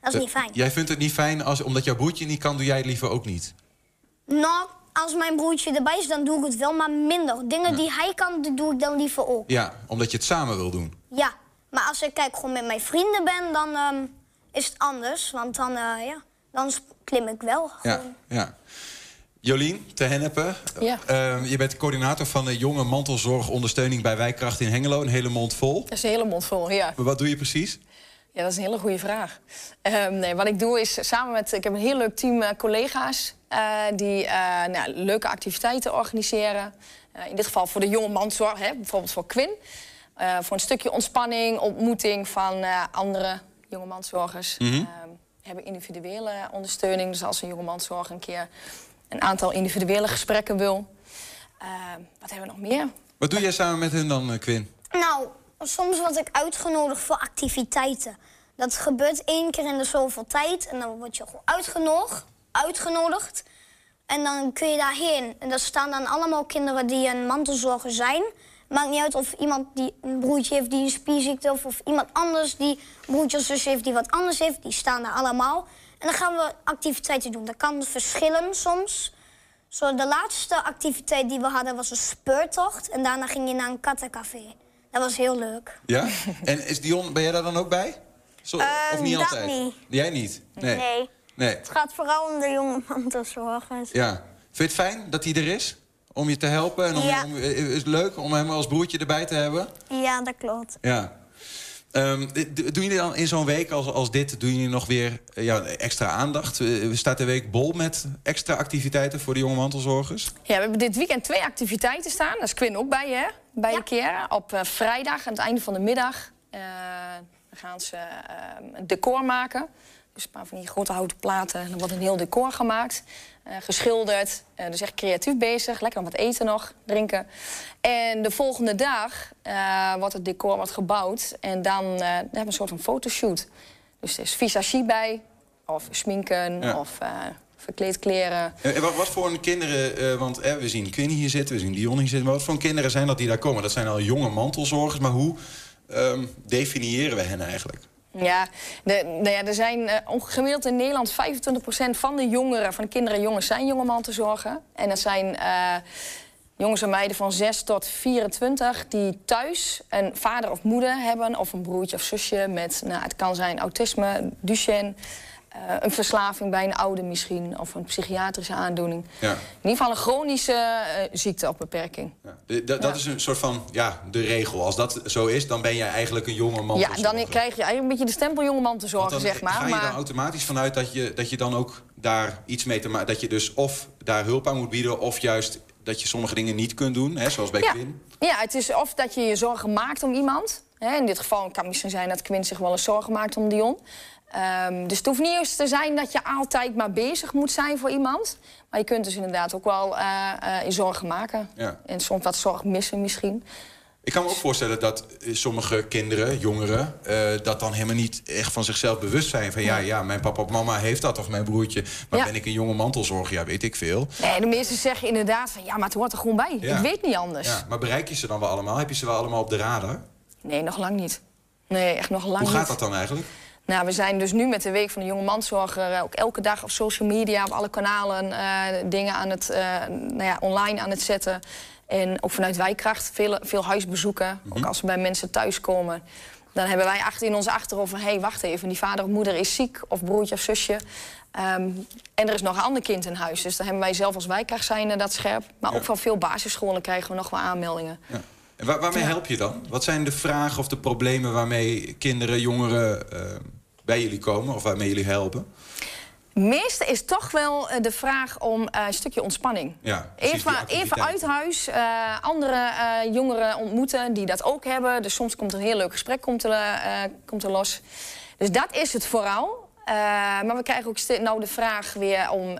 Dat is niet fijn. Jij vindt het niet fijn als, omdat jouw broertje niet kan... doe jij het liever ook niet? Nou, als mijn broertje erbij is, dan doe ik het wel, maar minder. Dingen die hij kan, doe ik dan liever ook. Ja, omdat je het samen wil doen. Ja, maar als ik kijk gewoon met mijn vrienden ben, dan ehm, is het anders. Want dan, eh, ja, dan klim ik wel. Ja, ja. Jolien, te Hennepen. Ja. Ehm, je bent coördinator van de jonge mantelzorgondersteuning bij Wijkracht in Hengelo. Een hele mond vol. Dat is een hele mond vol, ja. Maar wat doe je precies? Ja, dat is een hele goede vraag. Ehm, nee, wat ik doe is samen met... Ik heb een heel leuk team eh, collega's... eh, die eh, nou, leuke activiteiten organiseren. Eh, in dit geval voor de jonge manzorg, hè, bijvoorbeeld voor Quinn. Eh, voor een stukje ontspanning, ontmoeting van eh, andere jonge manzorgers. Ehm, we hebben individuele ondersteuning. Dus als een jonge manzorg een keer een aantal individuele gesprekken wil. Ehm, wat hebben we nog meer? Wat doe jij samen met hen dan, eh, Quinn? Nou, soms word ik uitgenodigd voor activiteiten. Dat gebeurt één keer in de zoveel tijd. En dan word je gewoon uitgenodigd. uitgenodigd. En dan kun je daarheen. En daar staan dan allemaal kinderen die een mantelzorger zijn. Maakt niet uit of iemand die een broertje heeft die een spierziekte... of, of iemand anders die een broertje of heeft die wat anders heeft. Die staan daar allemaal. En dan gaan we activiteiten doen. Dat kan verschillen soms. Zo, de laatste activiteit die we hadden was een speurtocht. En daarna ging je naar een kattencafé. Dat was heel leuk. Ja? en is Dion, ben jij daar dan ook bij? Zo, of Ehm, niet altijd? niet. Jij niet? Nee. Nee. Nee. Het gaat vooral om de jonge mantelzorgers. Ja. Vind je het fijn dat hij er is? Om je te helpen? En om, Ja. om- is het leuk om hem als broertje erbij te hebben? Ja, dat klopt. Ja. Ehm, d- doen jullie dan in zo'n week als, als dit, doen jullie nog weer eh, ja, extra aandacht? Eh, staat de week bol met extra activiteiten voor de jonge mantelzorgers? Ja, we hebben dit weekend twee activiteiten staan. Daar is Quinn ook bij, hè? Beide keren. Op eh, vrijdag, aan het einde van de middag, eh, gaan ze eh, een decor maken. Dus een paar van die grote houten platen. En dan wordt een heel decor gemaakt. eh, geschilderd. Dus echt creatief bezig. Lekker wat eten nog, drinken. En de volgende dag eh, wordt het decor wordt gebouwd. En dan, hebben we een soort van fotoshoot. Dus er is visagie bij. Of sminken. Ja. Of verkleed kleren. En wat, wat voor kinderen, want eh, we zien Quinn hier zitten, we zien Dion hier zitten. Maar wat voor kinderen zijn dat die daar komen? Dat zijn al jonge mantelzorgers, maar hoe ehm, definiëren we hen eigenlijk? Ja, de, nou ja, er zijn onge- gemiddeld in Nederland 25% van de jongeren, van de kinderen en jongens, zijn jonge mantelzorgen. En dat zijn eh, jongens en meiden van 6 tot 24 die thuis een vader of moeder hebben, of een broertje of zusje met, nou, het kan zijn autisme, Duchenne, eh, een verslaving bij een ouder misschien, of een psychiatrische aandoening. Ja. In ieder geval een chronische eh, ziekte of beperking. De- dat- dat is een soort van, ja, de regel. Als dat zo is, dan ben jij eigenlijk een jonge Ja, mantelzorger. dan krijg je eigenlijk een beetje de stempel jonge Want mantelzorger, dan zeg maar. ga je maar... dan automatisch vanuit dat je, dat je dan ook daar iets mee te maken... dat je dus of daar hulp aan moet bieden... of juist dat je sommige dingen niet kunt doen, hè, zoals bij Ja. Quinn. Ja, het is of dat je je zorgen maakt om iemand. Hè, in dit geval kan het misschien zijn dat Quinn zich wel eens zorgen maakt om Dion. Ehm, dus het hoeft niet eens te zijn dat je altijd maar bezig moet zijn voor iemand. Maar je kunt dus inderdaad ook wel eh, in zorgen maken. Ja. En soms wat zorg missen misschien. Ik kan me ook voorstellen dat sommige kinderen, jongeren... eh, dat dan helemaal niet echt van zichzelf bewust zijn. Van ja, ja, mijn papa of mama heeft dat, of mijn broertje. Maar Ja. ben ik een jonge mantelzorger? Ja, weet ik veel. Nee, de meesten zeggen inderdaad van ja, maar het hoort er gewoon bij. Ja. Ik weet niet anders. Ja, maar bereik je ze dan wel allemaal? Heb je ze wel allemaal op de radar? Nee, nog lang niet. Nee, echt nog lang Hoe gaat niet. dat dan eigenlijk? Nou, we zijn dus nu met de Week van de Jonge Mandzorger... eh, ook elke dag op social media, op alle kanalen... eh, dingen aan het, eh, nou ja, online aan het zetten. En ook vanuit Wijkracht veel, veel huisbezoeken. Ook als we bij mensen thuiskomen. Dan hebben wij achter in ons achterhoofd van... hé, hey, wacht even, die vader of moeder is ziek, of broertje of zusje. Ehm, en er is nog een ander kind in huis. Dus dan hebben wij zelf als wijkracht zijnde dat scherp. Maar ook van veel basisscholen krijgen we nog wel aanmeldingen. En waar- waarmee help je dan? Wat zijn de vragen of de problemen waarmee kinderen, jongeren eh, bij jullie komen? Of waarmee jullie helpen? Meeste is toch wel eh, de vraag om eh, een stukje ontspanning. Ja, Even, even uit huis, andere jongeren ontmoeten die dat ook hebben. Dus soms komt er een heel leuk gesprek komt er, komt er los. Dus dat is het vooral. Maar we krijgen ook nou de vraag weer om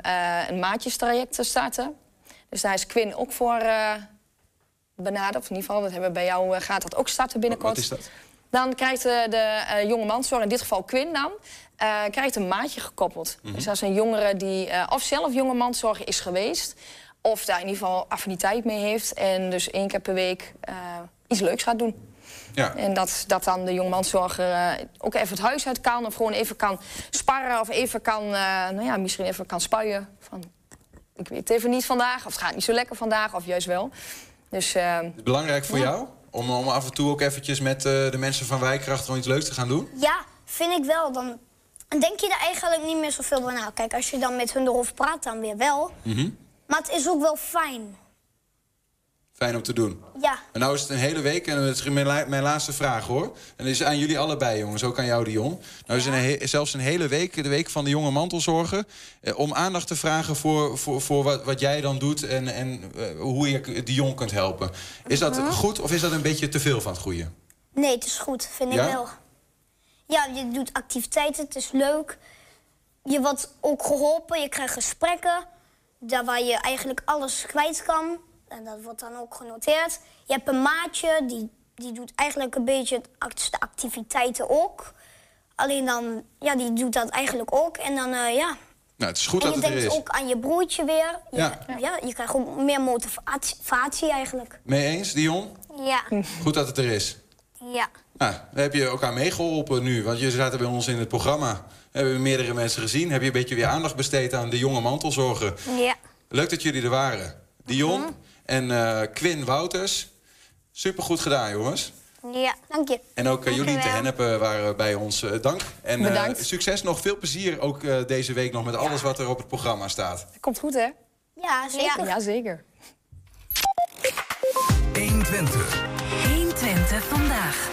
een maatjestraject te starten. Dus daar is Quinn ook voor eh benaderd. Of in ieder geval, dat hebben we bij jou eh, gaat dat ook starten binnenkort. Wat is dat? Dan krijgt de, de eh, jonge manszorg, in dit geval Quinn dan, eh, krijgt een maatje gekoppeld. Mhm. Dus dat is een jongere die eh, of zelf jonge manszorg is geweest... of daar in ieder geval affiniteit mee heeft... en dus één keer per week eh, iets leuks gaat doen. Ja. En dat, dat dan de jonge manszorger eh, ook even het huis uit kan... of gewoon even kan sparren of even kan, eh, nou ja, misschien even kan spuien. Van, ik weet het even niet vandaag, of het gaat niet zo lekker vandaag, of juist wel. Dus... eh, Belangrijk voor jou? Om, om af en toe ook eventjes met eh, de mensen van Wijkracht gewoon iets leuks te gaan doen? Ja, vind ik wel. Dan dan denk je er eigenlijk niet meer zoveel bij na. Kijk, als je dan met hun erover praat, dan weer wel. Mhm. Maar het is ook wel fijn. Fijn om te doen. Ja. En nou is het een hele week, en dat is mijn, mijn laatste vraag hoor. En dat is aan jullie allebei, jongens, ook aan jou, Dion. Nou is het een zelfs een hele week, de week van de jonge mantelzorger... Eh, om aandacht te vragen voor, voor, voor wat, wat jij dan doet... en, en eh, hoe je Dion kunt helpen. Is dat Mhm. goed of is dat een beetje te veel van het goede? Nee, het is goed, vind Ja? ik wel. Ja, je doet activiteiten, het is leuk. Je wordt ook geholpen, je krijgt gesprekken... daar waar je eigenlijk alles kwijt kan. En dat wordt dan ook genoteerd. Je hebt een maatje, die, die doet eigenlijk een beetje de activiteiten ook. Alleen dan, ja, die doet dat eigenlijk ook. En dan, eh, ja... Nou, het is goed en dat je het er denkt is. ook aan je broertje weer. Je, Ja. ja. je krijgt ook meer motivatie eigenlijk. Mee eens, Dion? Ja. Goed dat het er is. Ja. Nou, daar heb je ook aan meegeholpen nu. Want je zaten bij ons in het programma. Hebben we meerdere mensen gezien. Heb je een beetje weer aandacht besteed aan de jonge mantelzorger. Ja. Leuk dat jullie er waren. Dion en eh Quinn Wouters. Supergoed gedaan, jongens. Ja, dank je. En ook uh, Jolien te Hennepen waren bij ons. Eh, dank. En eh, Bedankt. succes nog. Veel plezier ook eh, deze week nog met alles wat er op het programma staat. Komt goed, hè? Ja, zeker. Ja, zeker. 120. 120 vandaag.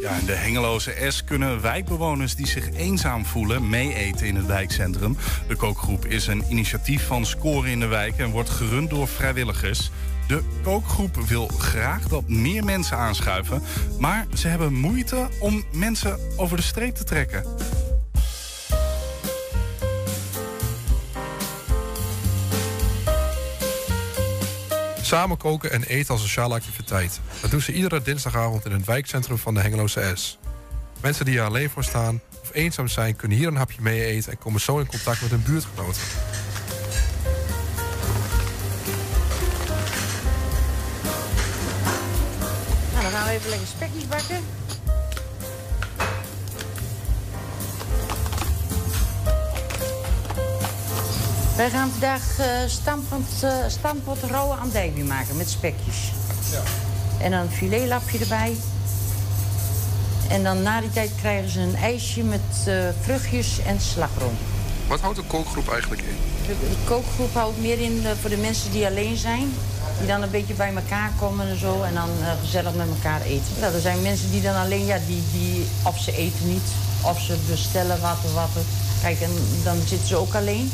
Ja, in de Hengeloze S kunnen wijkbewoners die zich eenzaam voelen meeeten in het wijkcentrum. De kookgroep is een initiatief van Scoren in de Wijk en wordt gerund door vrijwilligers. De kookgroep wil graag dat meer mensen aanschuiven, maar ze hebben moeite om mensen over de streep te trekken. Samen koken en eten als sociale activiteit. Dat doen ze iedere dinsdagavond in het wijkcentrum van de Hengeloze S. Mensen die er alleen voor staan of eenzaam zijn... kunnen hier een hapje mee eten en komen zo in contact met hun buurtgenoten. Nou, dan gaan we even lekker spekjes bakken. Wij gaan vandaag eh stampot, eh stampot rauwe andijvie maken met spekjes. Ja. En dan een filetlapje erbij. En dan na die tijd krijgen ze een ijsje met eh, vruchtjes en slagroom. Wat houdt een kookgroep eigenlijk in? De, de kookgroep houdt meer in voor de mensen die alleen zijn. Die dan een beetje bij elkaar komen en zo. En dan gezellig met elkaar eten. Nou, er zijn mensen die dan alleen, ja, die, die, of ze eten niet. Of ze bestellen wat of wat. Kijk, en dan zitten ze ook alleen.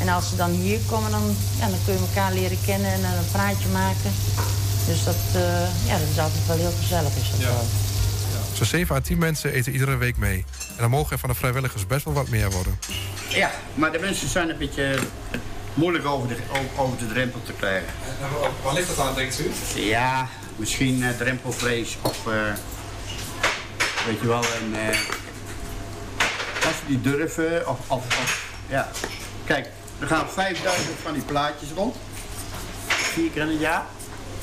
En als ze dan hier komen, dan, ja, dan kun je elkaar leren kennen en dan een praatje maken. Dus dat, eh, ja, dat is altijd wel heel gezellig. Is dat wel. Zo'n 7 à 10 mensen eten iedere week mee. En dan mogen er van de vrijwilligers best wel wat meer worden. Ja, maar de mensen zijn een beetje moeilijk over de, over de drempel te krijgen. Waar ligt dat aan, denkt u? Ja, misschien eh, drempelvrees of... eh, weet je wel, en... eh, als ze die durven, of, of, of... Ja. Kijk, er gaan 5000 van die plaatjes rond. Vier keer in het jaar.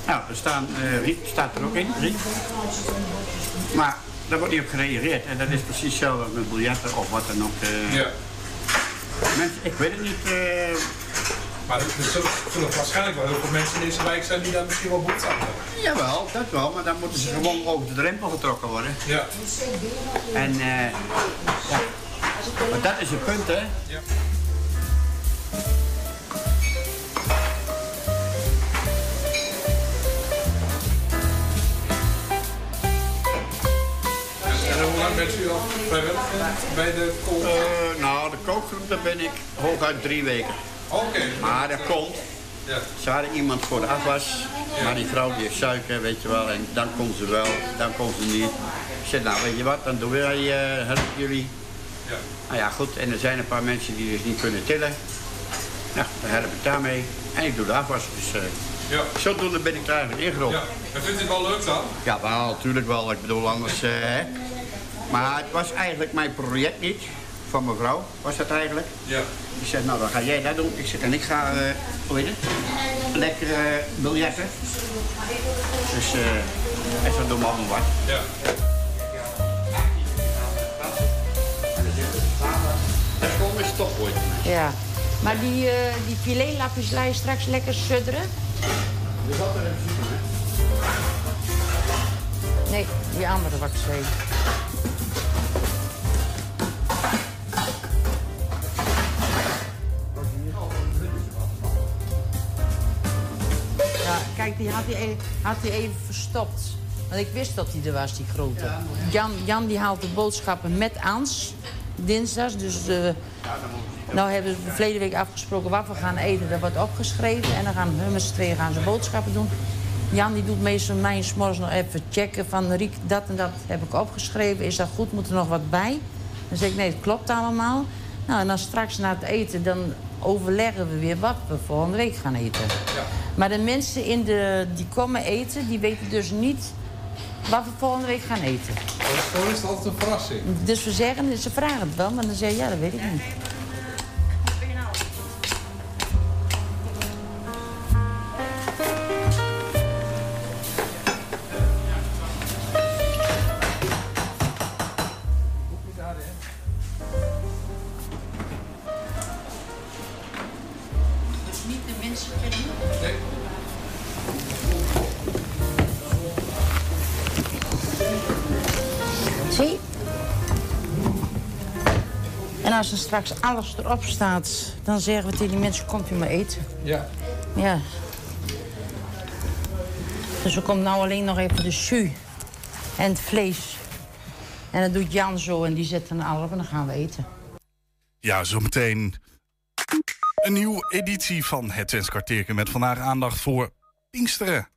Nou, er staan, eh, Riet staat er ook in. Maar daar wordt niet op gereageerd. En dat is precies hetzelfde met biljetten of wat dan ook. eh. Ja. Mensen, ik weet het niet. eh, Maar er er zullen, waarschijnlijk wel heel veel mensen in deze wijk zijn die daar misschien wel behoefte aan hebben. Jawel, dat wel, maar dan moeten ze gewoon over de drempel getrokken worden. Ja. En eh, ja, maar dat is het punt, hè? Ja. En hoe lang bent u al bij de kool? Eh, nou, de kookgroep, daar ben ik hooguit drie weken. Oké. Maar dat komt. Ja. Ze hadden iemand voor de afwas, maar die vrouw die heeft suiker, weet je wel. En dan komt ze wel, dan komt ze niet. Ik zeg, nou weet je wat, dan doen wij, eh helpen jullie. Ja. Nou ja, goed, en er zijn een paar mensen die dus niet kunnen tillen. Nou, dan help ik daarmee. En ik doe de afwas, dus eh Ja. zodoende ben ik er eigenlijk ingerold. Ja. En vindt u het wel leuk dan? Ja, wel, natuurlijk wel. Ik bedoel, anders... eh, hè. Maar het was eigenlijk mijn project niet. Van mijn vrouw was dat eigenlijk. Ja. Die zei, nou, dan ga jij dat doen. Ik zeg, en ik ga, eh hoe heet het? Lekker eh, biljetten. Dus, eh en zo doen we allemaal wat. Ja. Dat is gewoon mijn stopwoord. Ja. Maar die, eh die filetlapjes laat je straks lekker sudderen? Dus dat er even zoeken, hè? Nee, die andere wat zei. Ja, kijk, die had hij, e- had hij even verstopt. Want ik wist dat hij er was, die grote. Jan, Jan die haalt de boodschappen met Ans, dinsdags. Dus eh, nou hebben we verleden week afgesproken wat we gaan eten. Dat wordt opgeschreven. En dan gaan we met z'n tweeën gaan ze boodschappen doen. Jan die doet meestal mij 's morgens nog even checken van Riek, dat en dat heb ik opgeschreven. Is dat goed? Moet er nog wat bij? Dan zeg ik nee, het klopt allemaal. Nou, en dan straks na het eten, dan overleggen we weer wat we volgende week gaan eten. Maar de mensen in de, die komen eten, die weten dus niet wat we volgende week gaan eten. Voor is het altijd een verrassing. Dus we zeggen, ze vragen het wel, maar dan zeg je ja, dat weet ik. Niet als er straks alles erop staat, dan zeggen we tegen die mensen, komt u maar eten. Ja. Ja. Dus er komt nou alleen nog even de jus en het vlees. En dat doet Jan zo en die zet dan alles op en dan gaan we eten. Ja, zometeen een nieuwe editie van het Twents met vandaag aandacht voor Pinksteren.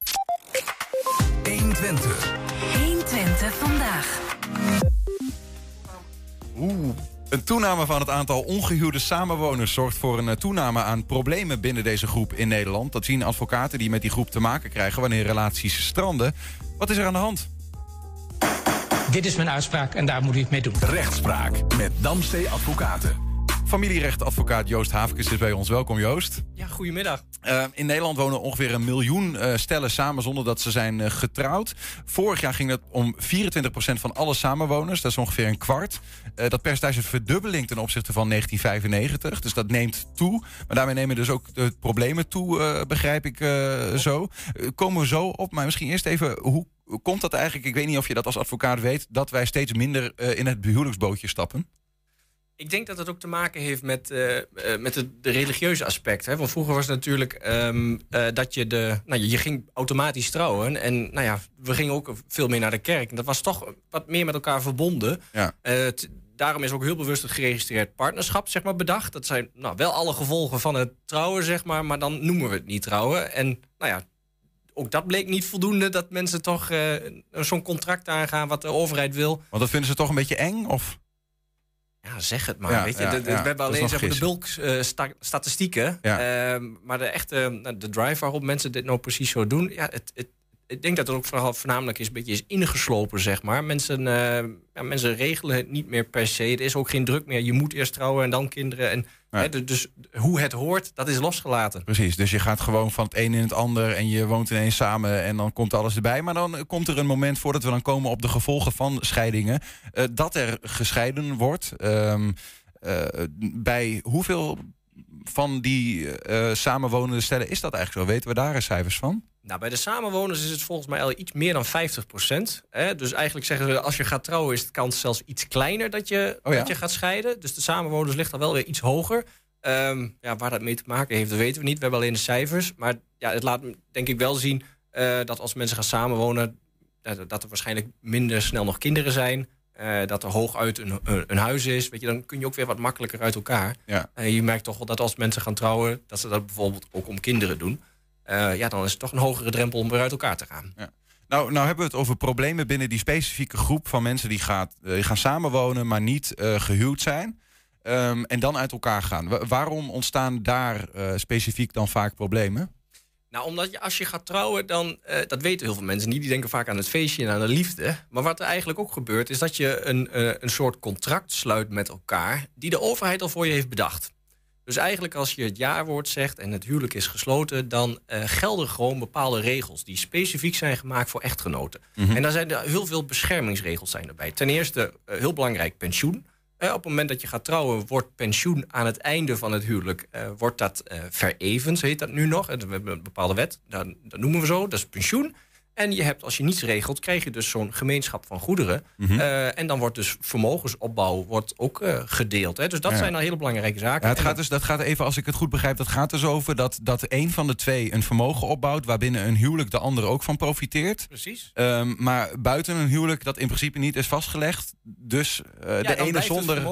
120. 120 vandaag. Oeh. Een toename van het aantal ongehuwde samenwoners zorgt voor een eh, toename aan problemen binnen deze groep in Nederland. Dat zien advocaten die met die groep te maken krijgen wanneer relaties stranden. Wat is er aan de hand? Dit is mijn uitspraak en daar moet u het mee doen. Rechtspraak met Damstee Advocaten. Familierechtadvocaat Joost Havekes is bij ons. Welkom Joost. Ja, goedemiddag. Eh, in Nederland wonen ongeveer een miljoen eh, stellen samen zonder dat ze zijn eh, getrouwd. Vorig jaar ging het om 24% van alle samenwoners. Dat is ongeveer een kwart. Dat percentage is verdubbeling ten opzichte van 1995. Dus dat neemt toe. Maar daarmee nemen dus ook de problemen toe, begrijp ik zo. Komen we zo op. Maar misschien eerst even, hoe komt dat eigenlijk? Ik weet niet of je dat als advocaat weet. Dat wij steeds minder in het huwelijksbootje stappen. Ik denk dat het ook te maken heeft met, eh, eh, met het de religieuze aspect. Hè? Want vroeger was het natuurlijk ehm, eh, dat je de. Nou, je, je ging automatisch trouwen. En nou ja, we gingen ook veel meer naar de kerk. En dat was toch wat meer met elkaar verbonden. Ja. Daarom is ook heel bewust het geregistreerd partnerschap zeg maar, bedacht. Dat zijn nou, wel alle gevolgen van het trouwen, zeg maar. Maar dan noemen we het niet trouwen. En nou ja. Ook dat bleek niet voldoende dat mensen toch zo'n contract aangaan wat de overheid wil. Want dat vinden ze toch een beetje eng? Of? Ja, zeg het maar. Ja, weet je, ja, de- de- ja, we hebben alleen zeg maar, de gissen. bulk sta- statistieken. Ja. Ehm, maar de echte nou, de drive waarop mensen dit nou precies zo doen. Ja, het, het, ik denk dat het ook vooral voornamelijk is, een beetje is ingeslopen, zeg maar. Mensen, eh, ja, mensen regelen het niet meer per se. Er is ook geen druk meer. Je moet eerst trouwen en dan kinderen. En, dus- dus hoe het hoort, dat is losgelaten. Precies, dus je gaat gewoon van het een in het ander en je woont ineens samen en dan komt alles erbij. Maar dan komt er een moment voordat we dan komen op de gevolgen van scheidingen, eh, dat er gescheiden wordt. Ehm, eh, bij hoeveel van die eh, samenwonende stellen is dat eigenlijk zo? Weten we daar cijfers van? Nou, bij de samenwoners is het volgens mij al iets meer dan 50 procent. Dus eigenlijk zeggen ze, als je gaat trouwen... is de kans zelfs iets kleiner dat je, Oh ja? dat je gaat scheiden. Dus de samenwoners ligt dan wel weer iets hoger. Ehm, ja, waar dat mee te maken heeft, dat weten we niet. We hebben alleen de cijfers. Maar ja, het laat denk ik wel zien eh, dat als mensen gaan samenwonen... dat, dat er waarschijnlijk minder snel nog kinderen zijn... eh, dat er hooguit een, een, een huis is. Weet je, dan kun je ook weer wat makkelijker uit elkaar. Ja. En je merkt toch wel dat als mensen gaan trouwen... dat ze dat bijvoorbeeld ook om kinderen doen... Eh, ja, dan is het toch een hogere drempel om weer uit elkaar te gaan. Nou, nou hebben we het over problemen binnen die specifieke groep van mensen die, gaat, eh, die gaan samenwonen, maar niet eh, gehuwd zijn. Ehm, en dan uit elkaar gaan. Wa- waarom ontstaan daar specifiek dan vaak problemen? Nou, omdat je als je gaat trouwen, dan, dat weten heel veel mensen niet. Die denken vaak aan het feestje en aan de liefde. Maar wat er eigenlijk ook gebeurt, is dat je een, een soort contract sluit met elkaar... die de overheid al voor je heeft bedacht. Dus eigenlijk als je het jaarwoord zegt en het huwelijk is gesloten... dan eh, gelden gewoon bepaalde regels die specifiek zijn gemaakt voor echtgenoten. Mhm. En daar zijn er heel veel beschermingsregels zijn erbij. Ten eerste, eh, heel belangrijk, pensioen. Eh, op het moment dat je gaat trouwen, wordt pensioen aan het einde van het huwelijk... wordt dat verevend, zo heet dat nu nog. En We hebben een bepaalde wet, dat, dat noemen we zo, dat is pensioen. En je hebt, als je niets regelt, krijg je dus zo'n gemeenschap van goederen. Mhm. Eh, en dan wordt dus vermogensopbouw wordt ook eh, gedeeld. Hè? Dus dat Ja. zijn al hele belangrijke zaken. Ja, het En gaat dus, dat gaat even, als ik het goed begrijp, dat gaat dus over dat, dat een van de twee een vermogen opbouwt, waarbinnen een huwelijk de ander ook van profiteert. Precies. Ehm, maar buiten een huwelijk dat in principe niet is vastgelegd, dus eh, de ene zonder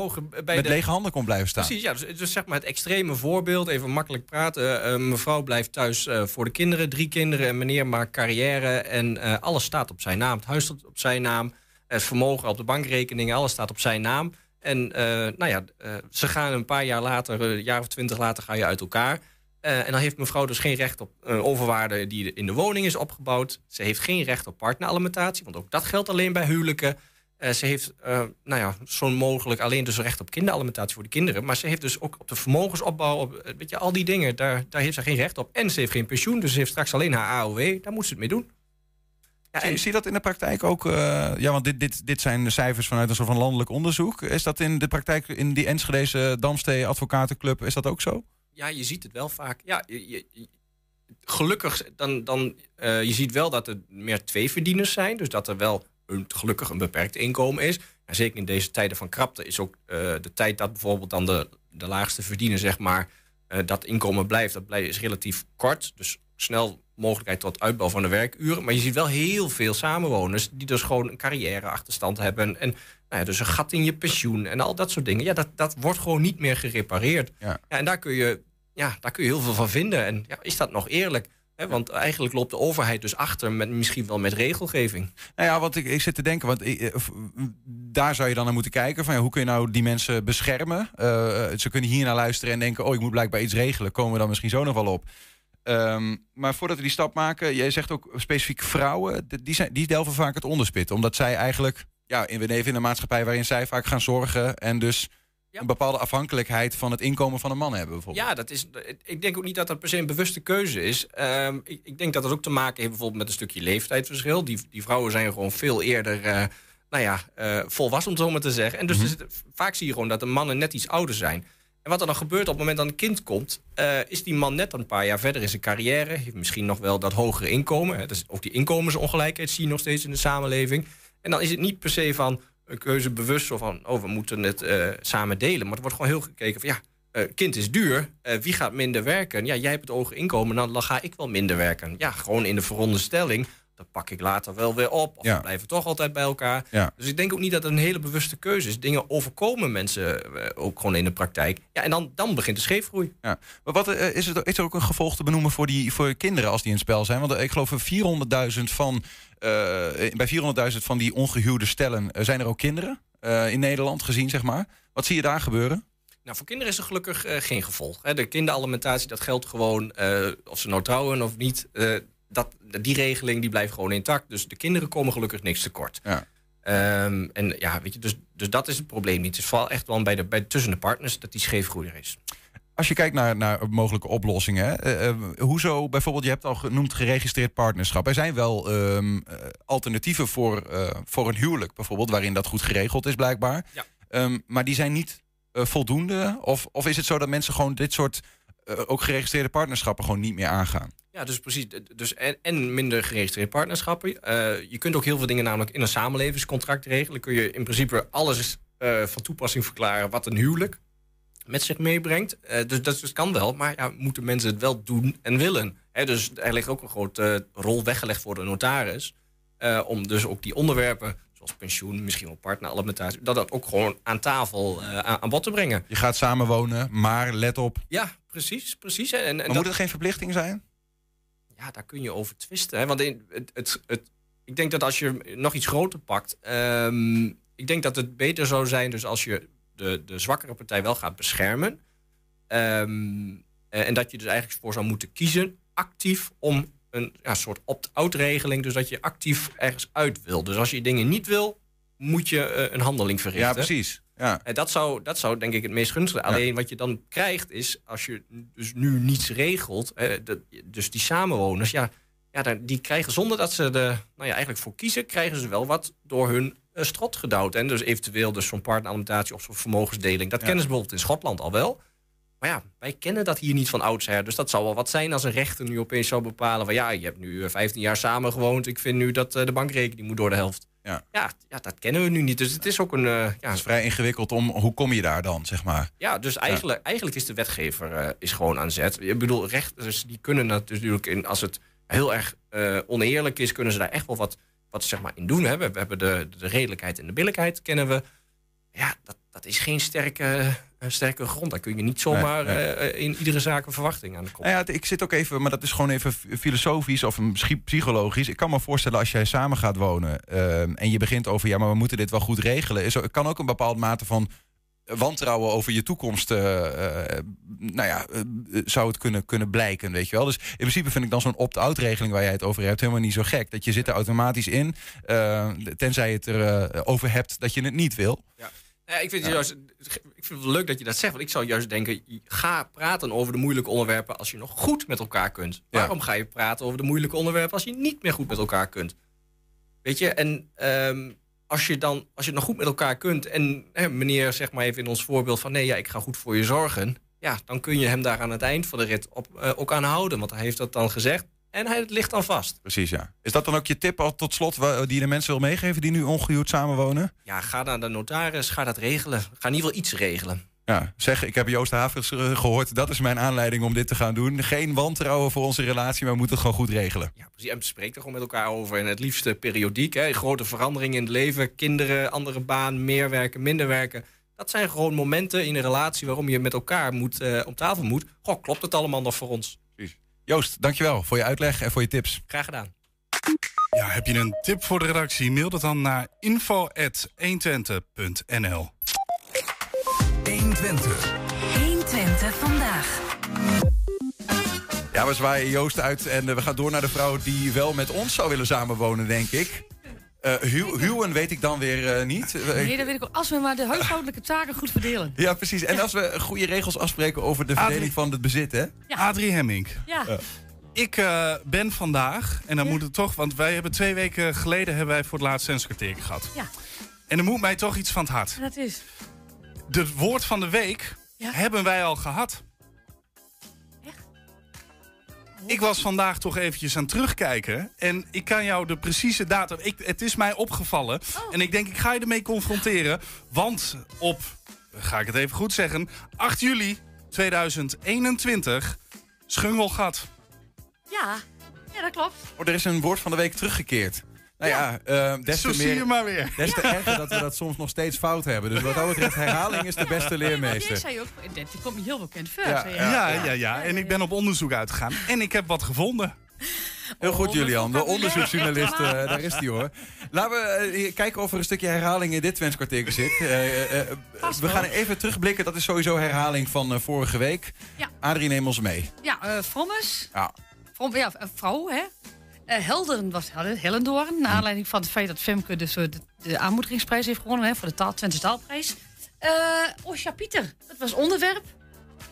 bij met de- lege handen kon blijven staan. Precies, ja. Dus, dus zeg maar het extreme voorbeeld, even makkelijk praten. Mevrouw blijft thuis voor de kinderen, drie kinderen. En meneer maakt carrière en eh, alles staat op zijn naam. Het huis staat op zijn naam, het vermogen op de bankrekeningen, alles staat op zijn naam. En eh, nou ja, eh, ze gaan een paar jaar later, een jaar of twintig later, ga je uit elkaar. En dan heeft mevrouw dus geen recht op overwaarde die in de woning is opgebouwd. Ze heeft geen recht op partneralimentatie, want ook dat geldt alleen bij huwelijken. Ze heeft, nou ja, zo mogelijk alleen dus recht op kinderalimentatie voor de kinderen. Maar ze heeft dus ook op de vermogensopbouw, op, weet je, al die dingen, daar, daar heeft ze geen recht op. En ze heeft geen pensioen, dus ze heeft straks alleen haar AOW. Daar moet ze het mee doen. Ja, Zie, zie je dat in de praktijk ook? eh, ja, want dit, dit, dit zijn de cijfers vanuit een soort van landelijk onderzoek. Is dat in de praktijk in die Enschedeze Damstee Advocatenclub, is dat ook zo? Ja, je ziet het wel vaak. Ja, je, gelukkig, dan, dan, eh, je ziet wel dat er meer tweeverdieners zijn. Dus dat er wel een, gelukkig een beperkt inkomen is. En zeker in deze tijden van krapte is ook eh, de tijd dat bijvoorbeeld dan de, de laagste verdiener, zeg maar, dat inkomen blijft. Dat blijft, is relatief kort. Dus snel mogelijkheid tot uitbouw van de werkuren. Maar je ziet wel heel veel samenwoners die dus gewoon een carrièreachterstand hebben. En nou ja, dus een gat in je pensioen en al dat soort dingen. Ja, dat, dat wordt gewoon niet meer gerepareerd. Ja. en daar kun, je, ja, daar kun je heel veel van vinden. En ja, is dat nog eerlijk? Want eigenlijk loopt de overheid dus achter, met, misschien wel met regelgeving. Nou ja, want ik, ik zit te denken, want ik, eh, daar zou je dan naar moeten kijken. Van, ja, hoe kun je nou die mensen beschermen? Eh, eh, ze kunnen hier naar luisteren en denken, oh, ik moet blijkbaar iets regelen. Komen we dan misschien zo nog wel op. Ehm, maar voordat we die stap maken, jij zegt ook specifiek vrouwen, die, zijn, die delven vaak het onderspit. Omdat zij eigenlijk, ja, in- we leven in een maatschappij waarin zij vaak gaan zorgen en dus een bepaalde afhankelijkheid van het inkomen van een man hebben bijvoorbeeld. Ja, dat is, ik denk ook niet dat dat per se een bewuste keuze is. Ehm, ik, ik denk dat dat ook te maken heeft bijvoorbeeld met een stukje leeftijdsverschil. Die, die vrouwen zijn gewoon veel eerder eh, nou ja, eh, volwassen, om het zo maar te zeggen. En dus Mhm. vaak zie je gewoon dat de mannen net iets ouder zijn. En wat er dan gebeurt op het moment dat een kind komt... eh, is die man net een paar jaar verder in zijn carrière. Heeft misschien nog wel dat hogere inkomen. Hè. Dus ook die inkomensongelijkheid zie je nog steeds in de samenleving. En dan is het niet per se van een keuze bewust... zo van, oh, we moeten het eh, samen delen. Maar er wordt gewoon heel gekeken van... ja, eh, kind is duur, wie gaat minder werken? Ja, jij hebt het hoge inkomen, dan, dan ga ik wel minder werken. Ja, gewoon in de veronderstelling... dat pak ik later wel weer op. Of Ja. we blijven toch altijd bij elkaar. Ja. Dus ik denk ook niet dat het een hele bewuste keuze is. Dingen overkomen mensen eh, ook gewoon in de praktijk. Ja, en dan, dan begint de scheefgroei. Ja. Maar wat, eh, is, er, is er ook een gevolg te benoemen voor, die, voor kinderen als die in het spel zijn? Want eh, ik geloof er 400.000 van, bij 400.000 van die ongehuwde stellen zijn er ook kinderen. in Nederland gezien, zeg maar. Wat zie je daar gebeuren? Nou, voor kinderen is er gelukkig geen gevolg. Hè. De kinderalimentatie, dat geldt gewoon of ze nou trouwen of niet. Dat, die regeling die blijft gewoon intact. Dus de kinderen komen gelukkig niks tekort. Ja. Ehm, en ja, weet je, dus, dus dat is het probleem niet. Het is vooral echt wel bij de, bij, tussen de partners dat die scheefgroei er is. Als je kijkt naar, naar mogelijke oplossingen, eh, eh, hoezo bijvoorbeeld, je hebt al genoemd geregistreerd partnerschap. Er zijn wel ehm, eh, alternatieven voor, voor een huwelijk, bijvoorbeeld, waarin dat goed geregeld is, blijkbaar. Ja. Ehm, maar die zijn niet voldoende? Of, of is het zo dat mensen gewoon dit soort ook geregistreerde partnerschappen gewoon niet meer aangaan? Ja, dus precies. Dus en, en minder geregistreerde partnerschappen. Eh, je kunt ook heel veel dingen namelijk in een samenlevingscontract regelen. Kun je in principe alles eh, van toepassing verklaren wat een huwelijk met zich meebrengt. Eh, dus dat dus kan wel, maar ja, moeten mensen het wel doen en willen. Hè, dus er ligt ook een grote rol weggelegd voor de notaris. om dus ook die onderwerpen, zoals pensioen, misschien wel partneralimentatie... dat dat ook gewoon aan tafel aan, aan bod te brengen. Je gaat samenwonen, maar let op. Ja, precies, precies. En, en Maar dat- moet het geen verplichting zijn? Ja, daar kun je over twisten. Hè? Want in, het, het, ik denk dat als je nog iets groter pakt... ehm, ik denk dat het beter zou zijn dus als je de, de zwakkere partij wel gaat beschermen. Ehm, eh, en dat je dus eigenlijk voor zou moeten kiezen, actief, om een ja, soort opt-out regeling. Dus dat je actief ergens uit wil. Dus als je dingen niet wil, moet je eh, een handeling verrichten. Ja, precies. Ja. En dat zou, dat zou denk ik het meest gunstige. Alleen wat je dan krijgt is, als je dus nu niets regelt, eh, dat, dus die samenwoners, ja, ja, die krijgen zonder dat ze er nou ja, eigenlijk voor kiezen, krijgen ze wel wat door hun eh, strot gedouwd. En dus eventueel dus zo'n partneralimentatie of zo'n vermogensdeling. Dat kennen ze bijvoorbeeld in Schotland al wel. Maar ja, wij kennen dat hier niet van oudsher. Dus dat zou wel wat zijn als een rechter nu opeens zou bepalen... van ja, je hebt nu eh, 15 jaar samengewoond. Ik vind nu dat eh, de bankrekening moet door de helft. Ja. Ja, ja, dat kennen we nu niet. Dus het is ook een... eh, ja, Het is vrij ingewikkeld om, hoe kom je daar dan, zeg maar? ja, dus eigenlijk, eigenlijk is de wetgever eh, is gewoon aan zet. Ik bedoel, rechters die kunnen dat natuurlijk in, als het heel erg eh, oneerlijk is, kunnen ze daar echt wel wat, wat zeg maar, in doen. Hè. We, we hebben de, de redelijkheid en de billijkheid, kennen we. Ja, dat, dat is geen sterke, eh, sterke grond. Daar kun je niet zomaar Nee, nee. eh, in iedere zaak een verwachting aan de kop. Nou ja, ik zit ook even, maar dat is gewoon even filosofisch of misschien psychologisch. Ik kan me voorstellen als jij samen gaat wonen ehm, en je begint over, ja, maar we moeten dit wel goed regelen. Is, er- kan ook een bepaald mate van wantrouwen over je toekomst, eh, eh, nou ja, eh, zou het kunnen, kunnen blijken, weet je wel. Dus in principe vind ik dan zo'n opt-out regeling waar jij het over hebt helemaal niet zo gek. Dat je zit er automatisch in, eh, tenzij je het erover over hebt dat je het niet wil. Ja, ik, vind het juist, ik vind het leuk dat je dat zegt. Want ik zou juist denken, ga praten over de moeilijke onderwerpen als je nog goed met elkaar kunt. Waarom ga je praten over de moeilijke onderwerpen als je niet meer goed met elkaar kunt? Weet je, en ehm, als je dan als je nog goed met elkaar kunt en hè, meneer zeg maar even in ons voorbeeld van nee, ja, ik ga goed voor je zorgen. Ja, dan kun je hem daar aan het eind van de rit op, eh, ook aan houden. Want hij heeft dat dan gezegd en hij, het ligt dan vast. Precies, ja. Is dat dan ook je tip al tot slot die je de mensen wil meegeven die nu ongehuwd samenwonen? Ja, ga naar de notaris, ga dat regelen. Ga in ieder geval iets regelen. Ja, zeg, ik heb Joost Havers eh, gehoord. Dat is mijn aanleiding om dit te gaan doen. Geen wantrouwen voor onze relatie, maar we moeten het gewoon goed regelen. Ja, precies. En spreek er gewoon met elkaar over. En het liefste periodiek. Hè. Grote veranderingen in het leven. Kinderen, andere baan, meer werken, minder werken. Dat zijn gewoon momenten in een relatie waarom je met elkaar moet, op tafel moet. Goh, klopt het allemaal nog voor ons? Joost, dankjewel voor je uitleg en voor je tips. Graag gedaan. Ja, heb je een tip voor de redactie? Mail dat dan naar info.120.nl 120. 120 vandaag. Ja, we zwaaien Joost uit en eh, we gaan door naar de vrouw die wel met ons zou willen samenwonen, denk ik. Eh hu- huwen weet ik dan weer eh, niet. Eh, Nee, dat weet ik ook. Als we maar de huishoudelijke taken goed verdelen. Ja, precies. En als we goede regels afspreken over de verdeling van het bezit, hè? Adrie Hemming. Ja. Ik eh, ben vandaag, en dan moet het toch, want wij hebben twee weken geleden hebben wij voor het laatst Senskwartier gehad. Ja. En er moet mij toch iets van het hart. En dat is. Het woord van de week hebben wij al gehad. Ik was vandaag toch eventjes aan het terugkijken. En ik kan jou de precieze datum... Ik, het is mij opgevallen. En ik denk, ik ga je ermee confronteren. Want op, ga ik het even goed zeggen... 8 juli 2021, Schungelgat. Ja, ja dat klopt. Oh, er is een woord van de week teruggekeerd. Nou ja, eh, des Zo te zie meer, je maar weer. Des te erger dat we dat soms nog steeds fout hebben. Dus wat dat betreft, herhaling is de beste leermeester. zei ook, dit komt me heel bekend voor. Ja, ja, ja, ja, En ik ben op onderzoek uitgegaan. En ik heb wat gevonden. Heel goed, Julian. De onderzoeksjournalist, eh, daar is hij hoor. Laten we eh, kijken of er een stukje herhaling in dit Twenskwartier zit. Eh, eh, eh, we gaan even terugblikken. Dat is sowieso herhaling van eh, vorige week. Ja. Adrie, neem ons mee. Ja, eh Frommes. Ja. From, ja, een vrouw, hè. Eh Helderen was Hellendoorn. Naar aanleiding van het feit dat Femke dus eh, de, de aanmoedigingsprijs heeft gewonnen hè, voor de taal, Twente taalprijs. Eh Osja Pieter, dat was onderwerp.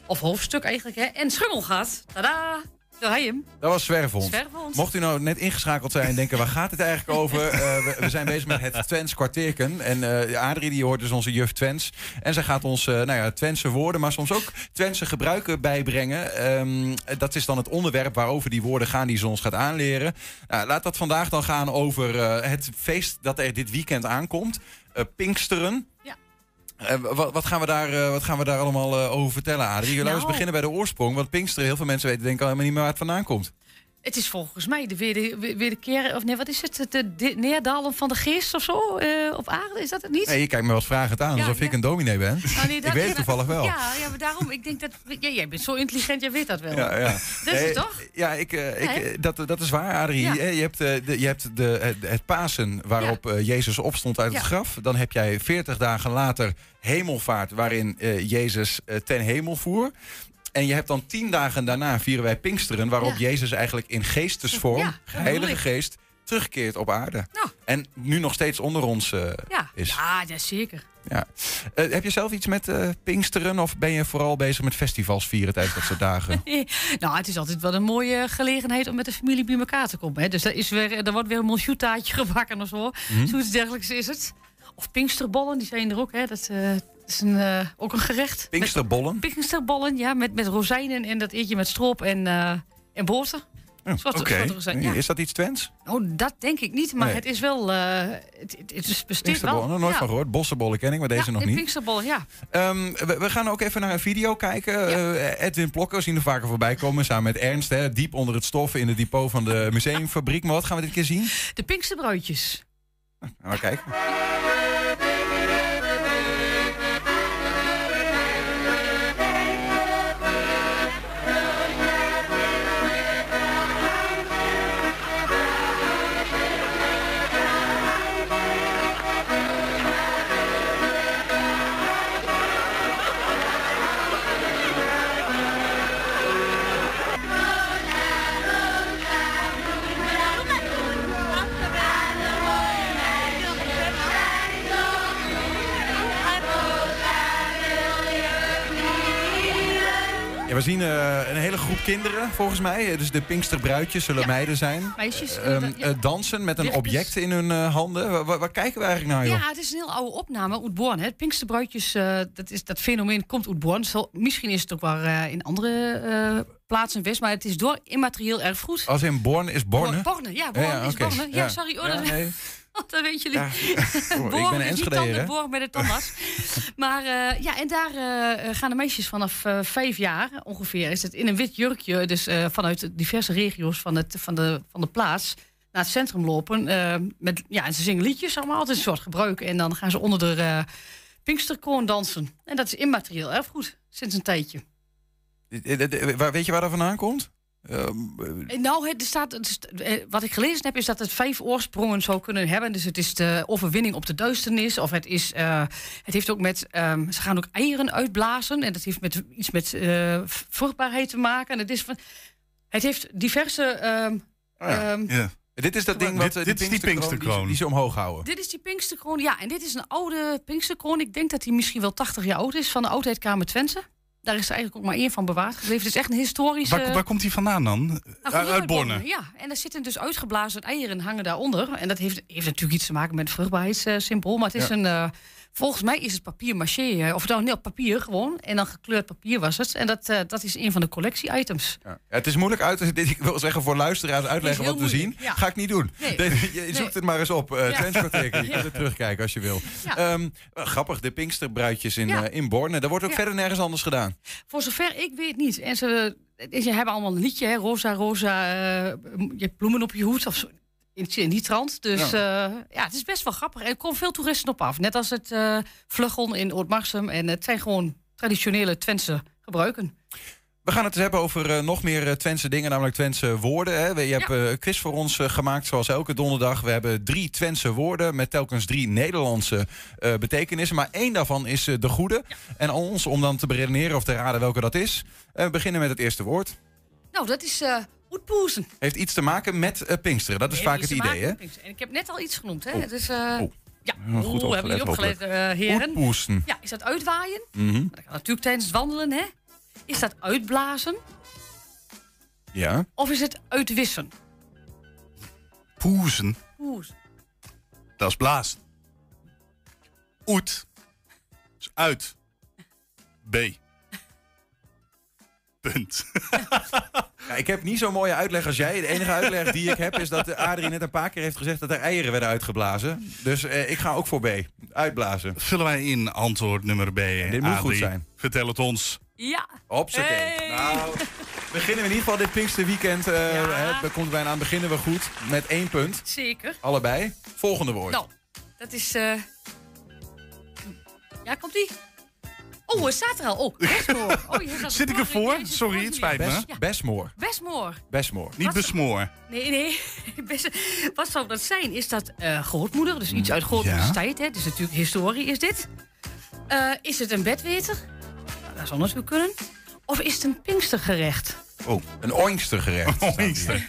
Of hoofdstuk eigenlijk, hè. En Schummelgat. Tada! Hij hem. Dat was. Zwervehond. Mocht u nou net ingeschakeld zijn en denken, waar gaat het eigenlijk over? (laughs) Eh, we, we zijn bezig met het Twents kwartierken. En eh Adrie die hoort dus onze juf Twents. En zij gaat ons eh nou ja, Twentse woorden, maar soms ook Twentse gebruiken bijbrengen. Ehm, dat is dan het onderwerp waarover die woorden gaan die ze ons gaat aanleren. Nou, laat dat vandaag dan gaan over het feest dat er dit weekend aankomt. Pinksteren. Eh, wat, wat, gaan we daar, eh, wat gaan we daar allemaal eh, over vertellen, Adrie? Laten we eens Nou. beginnen bij de oorsprong. Want Pinksteren, heel veel mensen weten denk ik al helemaal niet meer waar het vandaan komt. Het is volgens mij de weer de, weer de keer, of nee, wat is het? De, de neerdalen van de geest of zo eh, op aarde, is dat het niet? Nee, je kijkt me wat vragend aan, Ja, alsof ik een dominee ben. Nou, nee, (laughs) dat- ik weet het toevallig wel. Ja, ja, maar daarom, ik denk dat... Ja, jij bent zo intelligent, jij weet dat wel. Ja, ja. Dat is Nee, het toch? Ja, ik, eh, ik, eh, dat, dat is waar, Adrie. Je hebt, de, je hebt de, het, het Pasen waarop Jezus opstond uit het graf. Dan heb jij 40 dagen later hemelvaart waarin Jezus ten hemel voer. En je hebt dan tien dagen daarna vieren wij Pinksteren... waarop Ja. Jezus eigenlijk in geestesvorm, Ja, dat heilige geest... terugkeert op aarde. Nou. En nu nog steeds onder ons eh, Ja, is. ja, ja zeker. Ja. Eh, heb je zelf iets met eh, Pinksteren of ben je vooral bezig met festivals vieren tijdens dat soort dagen? (laughs) nou, het is altijd wel een mooie gelegenheid om met de familie bij elkaar te komen. Hè. Dus er, is weer, er wordt weer een miljoentaartje (laughs) gebakken of zo. Mhm. Zoiets dergelijks is het. Of Pinksterbollen, die zijn er ook. Hè. Dat eh, is een, eh, ook een gerecht. Pinksterbollen? Met, Pinksterbollen, ja, met, met rozijnen en dat eet je met stroop en, eh en boter. Zwarte- Oké. ja. Is dat iets Twents? Oh, dat denk ik niet, maar Nee. het is wel... eh, het, het, het is besteed wel. nooit ja. van gehoord. Bossenbollen ken ik, maar deze ja, nog de niet. Pinksterbollen, ja. Ehm, we, we gaan ook even naar een video kijken. Edwin Plokker, zien er vaker voorbij komen. Samen met Ernst, hè, diep onder het stof in het depot van de museumfabriek. Maar wat gaan we dit keer zien? De Pinksterbruidjes. Gaan we kijken. We zien eh, een hele groep kinderen, volgens mij. Dus de Pinksterbruidjes zullen meiden zijn. Meisjes, Ehm, ja. eh, dansen met een object in hun eh, handen. Waar, waar- waar kijken we eigenlijk naar, joh? Ja, het is een heel oude opname uit Born. Het Pinksterbruidjes, dat, is, dat fenomeen komt uit Born. Misschien is het ook wel in andere plaatsen west, maar het is door immaterieel erfgoed. Als in Born is Borne? Borne, ja, Born is oké. Borne. Ja, sorry. Oh, Ja, nee. Dat weten jullie. Ja. (laughs) Oh, ik ben een hè? Born met de tandarts. (laughs) maar eh, ja, en daar eh, gaan de meisjes vanaf eh, vijf jaar ongeveer... is het in een wit jurkje, dus vanuit diverse regio's van, het, van, de, van de plaats... naar het centrum lopen. met, ja, en ze zingen liedjes allemaal, altijd een soort gebruik. En dan gaan ze onder de Pinksterkroon dansen. En dat is immaterieel erfgoed, sinds een tijdje. Weet je waar dat vandaan komt? Ehm, Eh, Nou, het staat, het is- eh, wat ik gelezen heb, is dat het vijf oorsprongen zou kunnen hebben. Dus het is de overwinning op de duisternis. Of het is. eh, het heeft ook met. ehm, ze gaan ook eieren uitblazen. En dat heeft met, iets met eh, vruchtbaarheid te maken. En het, is van, het heeft diverse. ehm, ehm, ja. Dit is dat ding wat Dit- eh, dit is die Pinksterkroon. ze- die ze omhoog houden. Dit is die Pinksterkroon. Ja, en dit is een oude Pinksterkroon. Ik denk dat die misschien wel 80 jaar oud is. Van de Oudheidkamer Twente. Daar is er eigenlijk ook maar één van bewaard gebleven. Het is echt een historische... Waar, waar komt die vandaan dan? Nou, uit gewoon uit Borne. Ja, en er zitten dus uitgeblazen eieren hangen daaronder. En dat heeft, heeft natuurlijk iets te maken met het vruchtbaarheidssymbool. Maar het is Ja. een... volgens mij is het papier maché. Of nou, nee, papier gewoon. En dan gekleurd papier was het. En dat, eh, dat is een van de collectie-items. Ja, het is moeilijk uit te (laughs) dit- Ik wil zeggen voor luisteraars uitleggen wat we zien. ja. Ga ik niet doen. Nee. Je je zoekt Nee. het maar eens op. Uh. Je (laughs) kunt het terugkijken als je wil. Eh, grappig, de Pinksterbruidjes in, eh, in Borne. Dat wordt ook verder nergens anders gedaan. Voor zover ik weet niet. En ze, ze hebben allemaal een liedje. Hè? Rosa, rosa. je hebt bloemen op je hoed. Of zo. In, in die trant. Dus ja. ja, het is best wel grappig. En er komen veel toeristen op af. Net als het eh Vluggel in Ootmarsum. En het zijn gewoon traditionele Twentse gebruiken. We gaan het eens hebben over eh, nog meer eh, Twentse dingen, namelijk Twentse woorden. Hè. Je hebt eh, een quiz voor ons eh, gemaakt, zoals elke donderdag. We hebben drie Twentse woorden met telkens drie Nederlandse eh, betekenissen. Maar één daarvan is eh, de goede. En aan ons om dan te beredeneren of te raden welke dat is. Eh, we beginnen met het eerste woord. Nou, dat is Heeft iets te maken met eh, Pinksteren. Dat is Nee, vaak het idee, hè? En ik heb net al iets genoemd, hè? Oh. Het is, eh, Ja, Ja, goed Oeh, hebben jullie opgelet, opgelet, eh, heren? Ja, is dat uitwaaien? Mhm. Dat kan natuurlijk tijdens het wandelen, hè? Is dat uitblazen? Ja. Of is het uitwissen? Poezen, Poes. dat is blazen. Oet is uit. B. Punt. (laughs) Ja, ik heb niet zo'n mooie uitleg als jij. De enige uitleg die ik heb is dat Adrie net een paar keer heeft gezegd dat er eieren werden uitgeblazen. Dus eh, ik ga ook voor B. Uitblazen. Vullen wij in antwoord nummer B. dit moet goed zijn. Vertel het ons. Ja. Hopsakee. Hey. Nou, beginnen we in ieder geval dit Pinksterweekend. eh hè, daar komt bijna aan. Beginnen we goed met één punt. Zeker. Allebei. Volgende woord. Nou, dat is... eh Ja, komt-ie? Oh, het staat er al. Oh. (laughs) Oh, je gaat Zit ik ervoor? Sorry, het spijt me. Besmoor. Westmoor. Besmoor. Niet besmoor. Nee, nee. (laughs) Best- Wat zou dat zijn? Is dat eh, grootmoeder? Dus iets uit grootmoeders Ja. tijd, hè? Dus natuurlijk historie is dit. Eh, is het een bedweter? Nou, dat zou natuurlijk kunnen. Of is het een pinkstergerecht? Oh, een oinkstergerecht. (laughs) Oinkster.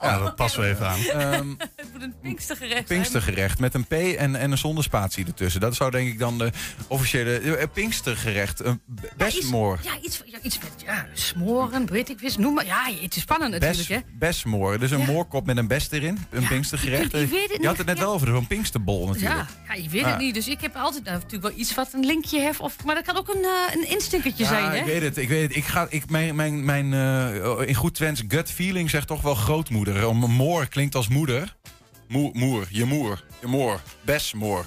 Ja, dat passen we even aan. Ehm, Het (laughs) moet een pinkstergerecht. Pinkstergerecht met een P en, en een zonder spatie ertussen. Dat zou denk ik dan de officiële eh, Pinkstergerecht. Een Besmoor. Ja, iets, ja, iets met ja, smoren, weet ik wist. Noem maar. Ja, het is spannend natuurlijk, Bes, hè? besmoor. Dus een moorkop met een best erin. Een Pinkstergerecht. ik- ik weet het je had het net Ja. wel over zo'n Pinksterbol natuurlijk. Ja, ja, je weet het niet. Dus ik heb altijd nou, natuurlijk wel iets wat een linkje heeft. Of, maar dat kan ook een, eh, een instinkertje Ja, zijn, hè? ik weet het. Ik weet het. Ik ga, ik, mijn, mijn, mijn, eh, in goed Twents gut feeling zegt toch wel grootmoeder. Om moor klinkt als moeder. Moer, moer je moer, je moor, besmoor.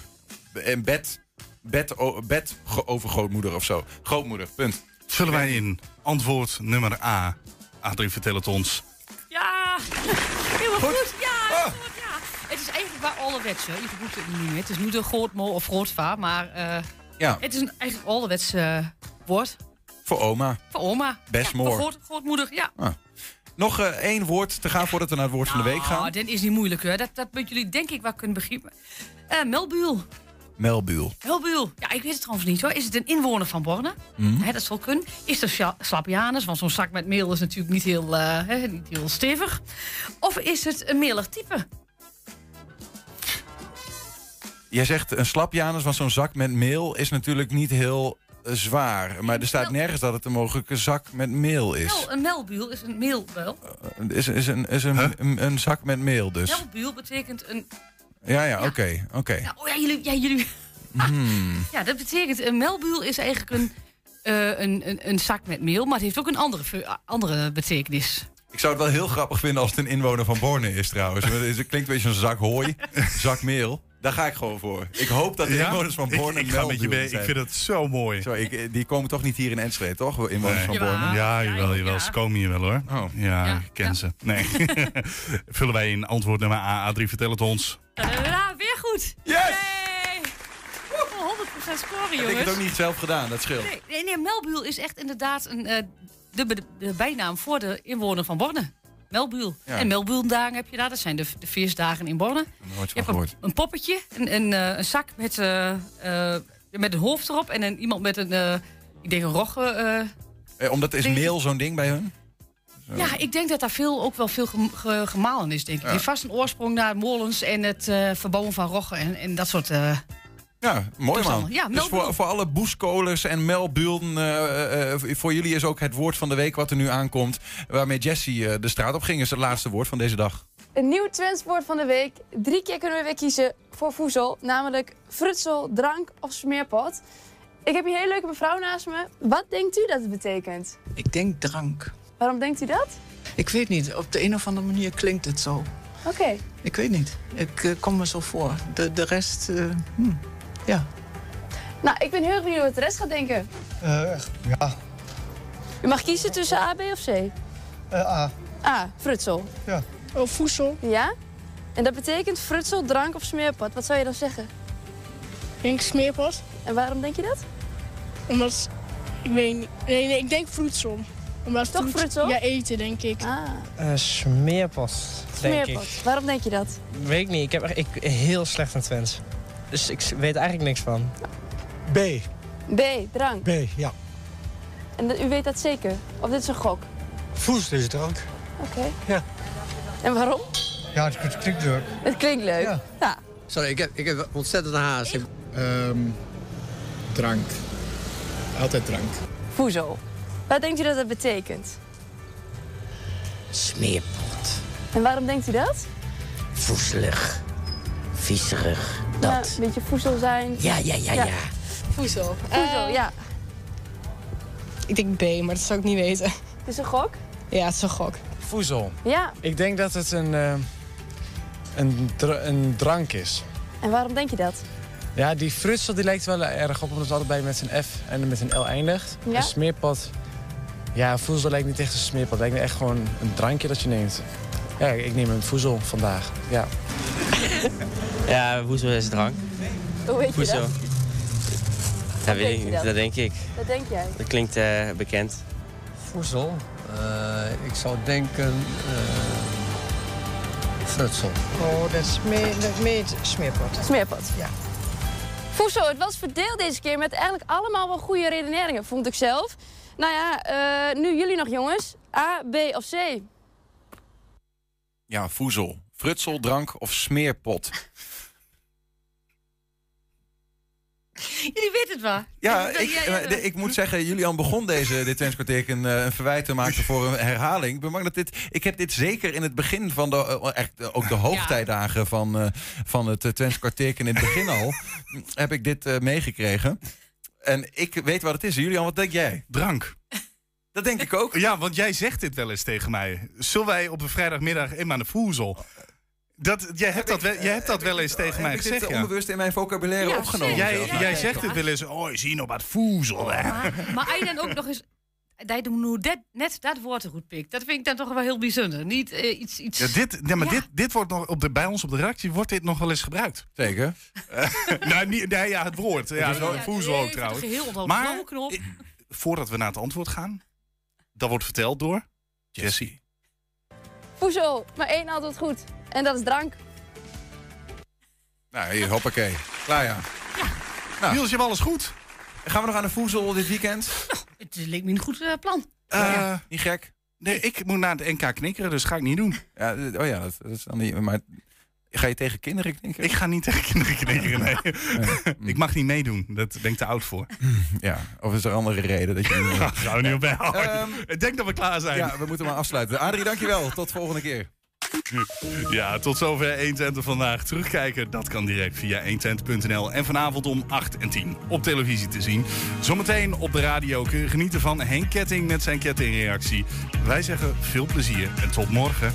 En bed, bed, bed go- over grootmoeder of zo. Grootmoeder, punt. Vullen wij in antwoord nummer A. Adrie, vertel het ons. Ja, heel erg goed. Ja, heel goed, ja. Het is eigenlijk bij hè. Je moet het niet meer. Het is niet een grootmoor of grootvaar, maar eh, Ja. het is een eigenlijk ouderwets eh, woord. Voor oma. Voor oma. Ja, voor groot, grootmoeder, ja. Ah. Nog eh, één woord te gaan voordat we naar het woord van de week Ah, gaan. dat is niet moeilijk, hoor. Dat, dat moeten jullie denk ik wel kunnen begrijpen. Eh Melbuul. Melbuul. Melbuul. Ja, ik weet het trouwens niet, hoor. Is het een inwoner van Borne? Hè, dat zal kunnen. Is Sja- Slapianus? Want zo'n zak met meel is natuurlijk niet heel, eh, hè, niet heel stevig. Of is het een melig type? Jij zegt een slapjanus, want zo'n zak met meel is natuurlijk niet heel zwaar. Maar er staat nergens dat het een mogelijke zak met meel is. Mel, een melbuul is een meelbuil. Uh, Is, is, een, is een, een, een zak met meel dus. Melbuul betekent een... Ja, ja, oké. oké. Oh ja, jullie... Ja, jullie Hmm. (laughs) ja, dat betekent... Een melbuul is eigenlijk een, eh, een, een, een zak met meel. Maar het heeft ook een andere, andere betekenis. Ik zou het wel heel grappig vinden als het een inwoner van Borne is trouwens. Want (laughs) Het klinkt een beetje een zak hooi, zak meel. Daar ga ik gewoon voor. Ik hoop dat de (laughs) Ja? inwoners van Borne Ik- ik ga met je mee. Ik zijn. vind het zo mooi. Zo, ik, eh, die komen toch niet hier in Enschede, toch? Inwoners Nee. van Borne? Ja, jawel, jawel. Ze komen hier wel hoor. Oh. Ja, ik ken ze. Nee. (laughs) Vullen wij in antwoord nummer A. Adrie, vertel het ons. Ja, weer goed. Yes! Yay! Woehoe, 100% scoren, Heb ik jongens. het ook niet zelf gedaan, dat scheelt. Nee, nee, nee Melbuul is echt inderdaad een, eh, de, de, de bijnaam voor de inwoner van Borne. Melbuul. Ja. En Melbuuldagen heb je daar. Dat zijn de, de feestdagen in Borne. Nooit Je hebt een, poppetje, een, een, eh, een zak met, eh, eh, met een hoofd erop. En een, iemand met een, eh, ik denk een rogge. eh. Eh, omdat is meel zo'n ding bij hun? ja, ik denk dat daar veel, ook wel veel gem- ge- gemalen is, denk ik. Ja. Die vast een oorsprong naar molens en het verbouwen van roggen en, en dat soort... eh, Ja, mooi man. Ja, dus voor, voor alle boeskolers en melbuulden, eh, eh, voor jullie is ook het woord van de week wat er nu aankomt. Waarmee Jessie eh, de straat op ging, is het laatste woord van deze dag. Een nieuw Twentswoord van de week. Drie keer kunnen we weer kiezen voor voedsel. Namelijk frutsel, drank of smeerpot. Ik heb hier een hele leuke mevrouw naast me. Wat denkt u dat het betekent? Ik denk drank. Waarom denkt u dat? Ik weet niet, op de een of andere manier klinkt het zo. Oké. Ik weet niet. Ik eh, kom me zo voor. De, de rest, eh, hm, ja. Nou, ik ben heel erg benieuwd wat de rest gaat denken. Eh, ja. U mag kiezen tussen A, B of C. Eh, A. A, frutsel. Ja. Oh, voedsel. Ja? En dat betekent frutsel, drank of smeerpot. Wat zou je dan zeggen? Ik denk smeerpot. En waarom denk je dat? Omdat, ik weet niet. Nee, nee, ik denk vroedsel. Omdat Toch het fruitsel? Ja, eten denk ik. Ah, Eh smeerpot, denk smeerpot. ik. Waarom denk je dat? Weet ik niet. Ik heb echt ik, heel slecht aan Twents. Dus ik weet eigenlijk niks van. B. B, drank. B, ja. En dat- u weet dat zeker? Of dit is een gok? Voes is drank. Oké. Ja. En waarom? Ja, het, het klinkt leuk. Het klinkt leuk. Ja. ja. Sorry, ik heb, ik heb ontzettend haast. Ehm, drank. Altijd drank. Voezel. Wat denkt u dat dat betekent? Smeerpot. En waarom denkt u dat? Voezelig. Viezerig. Ja, Dat. een beetje voezel zijn. Ja, ja, ja, ja. Voezel. Voezel, Eh, ja. Ik denk B, maar dat zou ik niet weten. Het is een gok? Ja, het is een gok. Voezel. Ja. Ik denk dat het een, eh, een, een drank is. En waarom denk je dat? Ja, die frutsel die lijkt wel erg op, omdat het allebei met zijn F en met een L eindigt. Ja? Een smeerpot. Ja, voezel lijkt niet echt een smeerpot. Het lijkt me echt gewoon een drankje dat je neemt. Ja, ik neem een voezel vandaag. Ja. (laughs) Ja, voedsel is drank. Hoe weet je Voedsel. dat? Ja, weet ik je niet. dat? Dat denk ik. Dat denk jij? Dat klinkt eh, bekend. Voedsel. Eh, ik zou denken... frutsel. Oh, dat is meer, dat smeerpot. Smeerpot. Ja. Voezel, het was verdeeld deze keer met eigenlijk allemaal wel goede redeneringen, vond ik zelf. Nou ja, eh, nu jullie nog jongens. A, B of C? Ja, voezel. Frutsel, drank of smeerpot. (laughs) Jullie weten het wel. Ja, ik, ja, eh, ik moet zeggen, Julian begon deze, dit Twents een, eh, een verwijt te maken voor een herhaling. Ik ben bang dat dit, ik heb dit zeker in het begin van de, eh, echt ook de hoogtijdagen van, eh, van het Twents in het begin al, (laughs) heb ik dit eh, meegekregen. En ik weet wat het is. Julian, wat denk jij? Drank. Dat denk ik ook. Ja, want jij zegt dit wel eens tegen mij. Zullen wij op een vrijdagmiddag in aan de voezel? Dat, jij hebt dat wel, jij hebt dat wel eens tegen mij heb ik gezegd. ja. onbewust in mijn vocabulaire Ja, opgenomen? Jij, jij Ja, zegt ja. dit wel eens. Oh, zie je nog wat voezel. Maar hij dan ook nog eens... Dat doen nu dat, net dat woord goed pikt. Dat vind ik dan toch wel heel bijzonder. Niet eh, iets... iets... Ja, dit, ja, maar Ja. Dit, dit wordt nog op de, bij ons op de redactie wordt dit nog wel eens gebruikt. Zeker. (laughs) nou, niet, nee, ja, het woord. Ja, Ja, ja, voezel ook trouwens. de Maar knop. voordat we naar het antwoord gaan, dat wordt verteld door Jessie. Voezel, maar één antwoord goed. En dat is drank. Nou, hier, hoppakee. Klaar, ja. Nou. Niels, je hebt alles goed. Gaan we nog aan de voezel dit weekend? Het leek me een goed eh, plan. Eh, Niet gek? Nee, ik moet naar het NK knikkeren, dus ga ik niet doen. Ja, oh ja, dat, dat is dan niet... Maar ga je tegen kinderen knikkeren? Ik ga niet tegen kinderen knikkeren, nee. (laughs) (laughs) ik mag niet meedoen, daar ben ik te oud voor. (laughs) Ja, of is er een andere reden dat je... niet- Ja, gaan we niet op bijhouden. Ehm, ik denk dat we klaar zijn. Ja, we moeten maar afsluiten. Adrie, dankjewel. Tot volgende keer. Ja, tot zover 120 vandaag. Terugkijken, dat kan direct via 120.nl. En vanavond om 8 en 10 op televisie te zien. Zometeen op de radio kun je genieten van Henk Ketting met zijn kettingreactie. Wij zeggen veel plezier en tot morgen.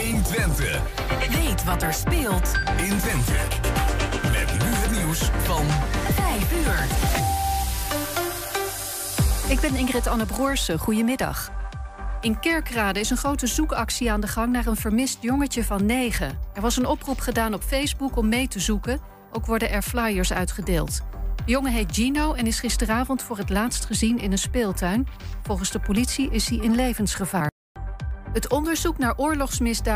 120 Weet wat er speelt in Twente. Met nu het nieuws van 5 uur. Ik ben Ingrid Anne Broersen. Goedemiddag. In Kerkrade is een grote zoekactie aan de gang naar een vermist jongetje van 9. Er was een oproep gedaan op Facebook om mee te zoeken. Ook worden er flyers uitgedeeld. De jongen heet Gino en is gisteravond voor het laatst gezien in een speeltuin. Volgens de politie is hij in levensgevaar. Het onderzoek naar oorlogsmisdaden